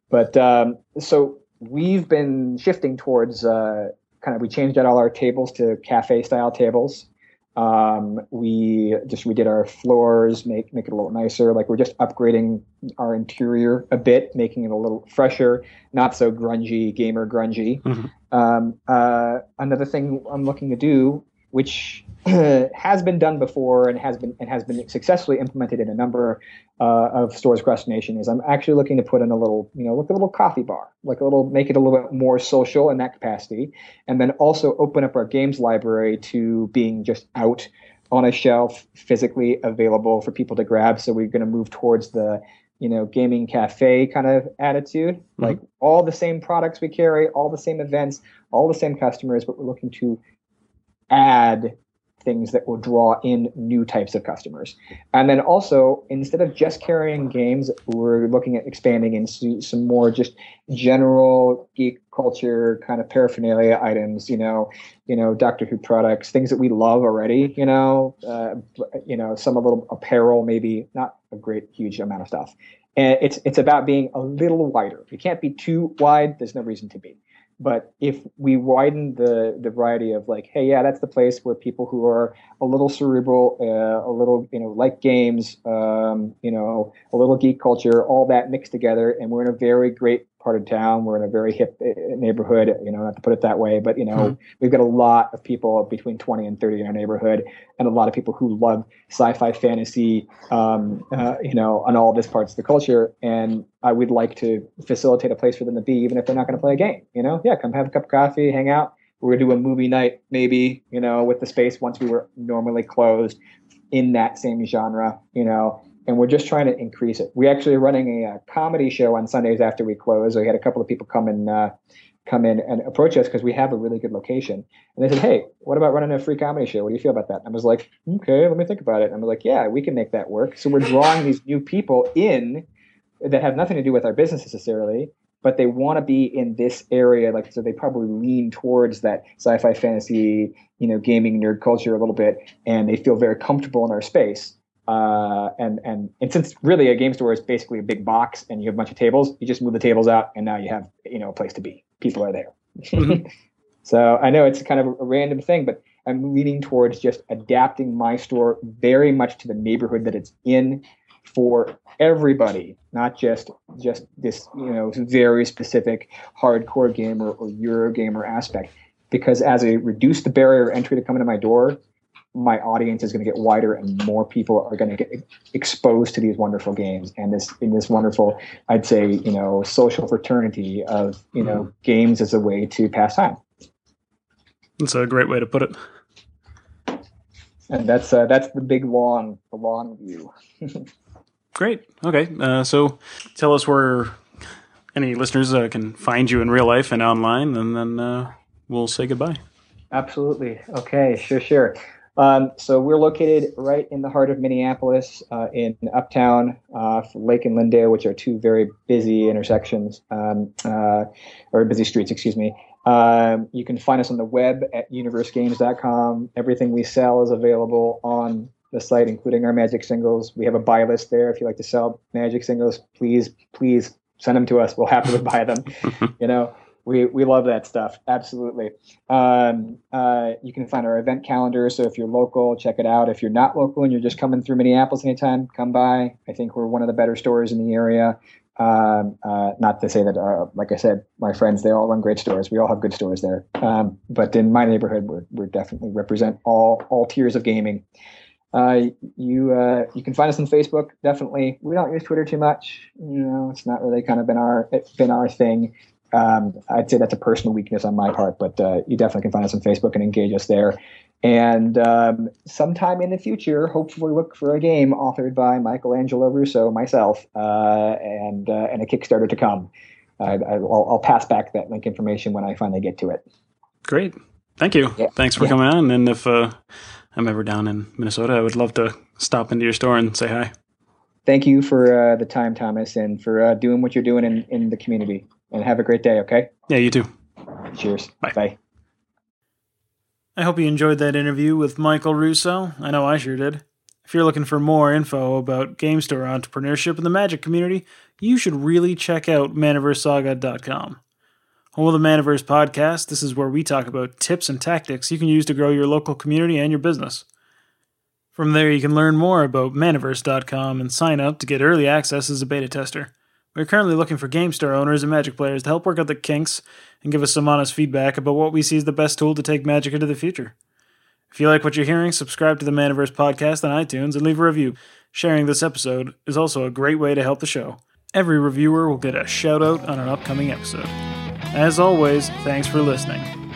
but um, so we've been shifting towards uh, kind of we changed out all our tables to cafe style tables. Um, we just redid our floors, make make it a little nicer. Like we're just upgrading our interior a bit, making it a little fresher, not so grungy, gamer grungy. Mhm. Um, uh, another thing I'm looking to do, which has been done before and has been and has been successfully implemented in a number uh, of stores across the nation, is I'm actually looking to put in a little, you know, like a little coffee bar, like a little, make it a little bit more social in that capacity, and then also open up our games library to being just out on a shelf, physically available for people to grab. So we're going to move towards the you know gaming cafe kind of attitude. Like all the same products we carry all the same events all the same customers but we're looking to add things that will draw in new types of customers. And then also instead of just carrying games we're looking at expanding into some more just general geek culture kind of paraphernalia items you know you know doctor who products things that we love already you know uh, you know some a little apparel maybe not a great huge amount of stuff. And it's it's about being a little wider. You can't be too wide there's no reason to be but if we widen the the variety of like hey yeah that's the place where people who are a little cerebral uh, a little you know like games um, you know a little geek culture all that mixed together and we're in a very great part of town. We're in a very hip uh, neighborhood you know not to put it that way but you know we've got a lot of people between 20 and 30 in our neighborhood and a lot of people who love sci-fi fantasy um, uh, you know on all this parts of the culture. And i would like to facilitate a place for them to be even if they're not going to play a game you know? Yeah come have a cup of coffee hang out. We're going to do a movie night maybe you know with the space once we were normally closed in that same genre you know and we're just trying to increase it we actually are running a, uh comedy show on sundays after we close we had a couple of people come and uh, come in and approach us because we have a really good location. And they said, Hey, what about running a free comedy show? What do you feel about that? And I was like, Okay, let me think about it. And I was like, Yeah, we can make that work. So we're drawing these new people in that have nothing to do with our business necessarily, but they want to be in this area. Like, so they probably lean towards that sci fi fantasy, you know, gaming nerd culture a little bit, and they feel very comfortable in our space. Uh, and and and since really a game store is basically a big box and you have a bunch of tables, you just move the tables out and now you have you know a place to be. People are there. Mhm. so I know it's kind of a random thing, but I'm leaning towards just adapting my store very much to the neighborhood that it's in for everybody, not just just this you know very specific hardcore gamer or Euro gamer aspect. Because as I reduce the barrier of entry to come into my door, my audience is going to get wider and more people are going to get exposed to these wonderful games and this in this wonderful i'd say you know social fraternity of you know games as a way to pass time That's a great way to put it. and that's uh, that's the big long the long view Great. Okay. Uh, so tell us where any listeners uh, can find you in real life and online, and then uh, we'll say goodbye. Absolutely. Okay. Sure. Sure. Um, so we're located right in the heart of Minneapolis, uh, in Uptown, uh, Lake and Lyndale, which are two very busy intersections um, uh, or busy streets. Excuse me. Um, you can find us on the web at universegames.com. Everything we sell is available on the site, including our Magic singles. We have a buy list there. If you like to sell Magic singles, please, please send them to us. We'll happily buy them. you know, we, we love that stuff. Absolutely. Um, uh, you can find our event calendar. So if you're local, check it out. If you're not local and you're just coming through Minneapolis anytime, come by. I think we're one of the better stores in the area. Um, uh, not to say that, uh, like I said, my friends, they all run great stores. We all have good stores there. Um, but in my neighborhood, we're, we're definitely represent all, all tiers of gaming. Uh, you uh, you can find us on Facebook. Definitely, we don't use Twitter too much. You know, it's not really kind of been our it's been our thing. Um, I'd say that's a personal weakness on my part, but uh, you definitely can find us on Facebook and engage us there. And um, sometime in the future, hopefully, look for a game authored by Michelangelo Russo, myself, uh, and uh, and a Kickstarter to come. I, will I'll pass back that link information when I finally get to it. Great, thank you. Yeah. Thanks for yeah. coming on. And if uh, I'm ever down in Minnesota, I would love to stop into your store and say hi. Thank you for uh, the time, Thomas, and for uh, doing what you're doing in, in the community. And have a great day, okay? Yeah, you too. Cheers. Bye. Bye. I hope you enjoyed that interview with Michael Russo. I know I sure did. If you're looking for more info about game store entrepreneurship in the Magic community, you should really check out ManaverseSaga.com. Home of the Manaverse podcast, this is where we talk about tips and tactics you can use to grow your local community and your business. From there, you can learn more about Manaverse.com and sign up to get early access as a beta tester. We're currently looking for Game Store owners and Magic players to help work out the kinks and give us some honest feedback about what we see as the best tool to take Magic into the future. If you like what you're hearing, subscribe to the Manaverse podcast on iTunes and leave a review. Sharing this episode is also a great way to help the show. Every reviewer will get a shout out on an upcoming episode. As always, thanks for listening.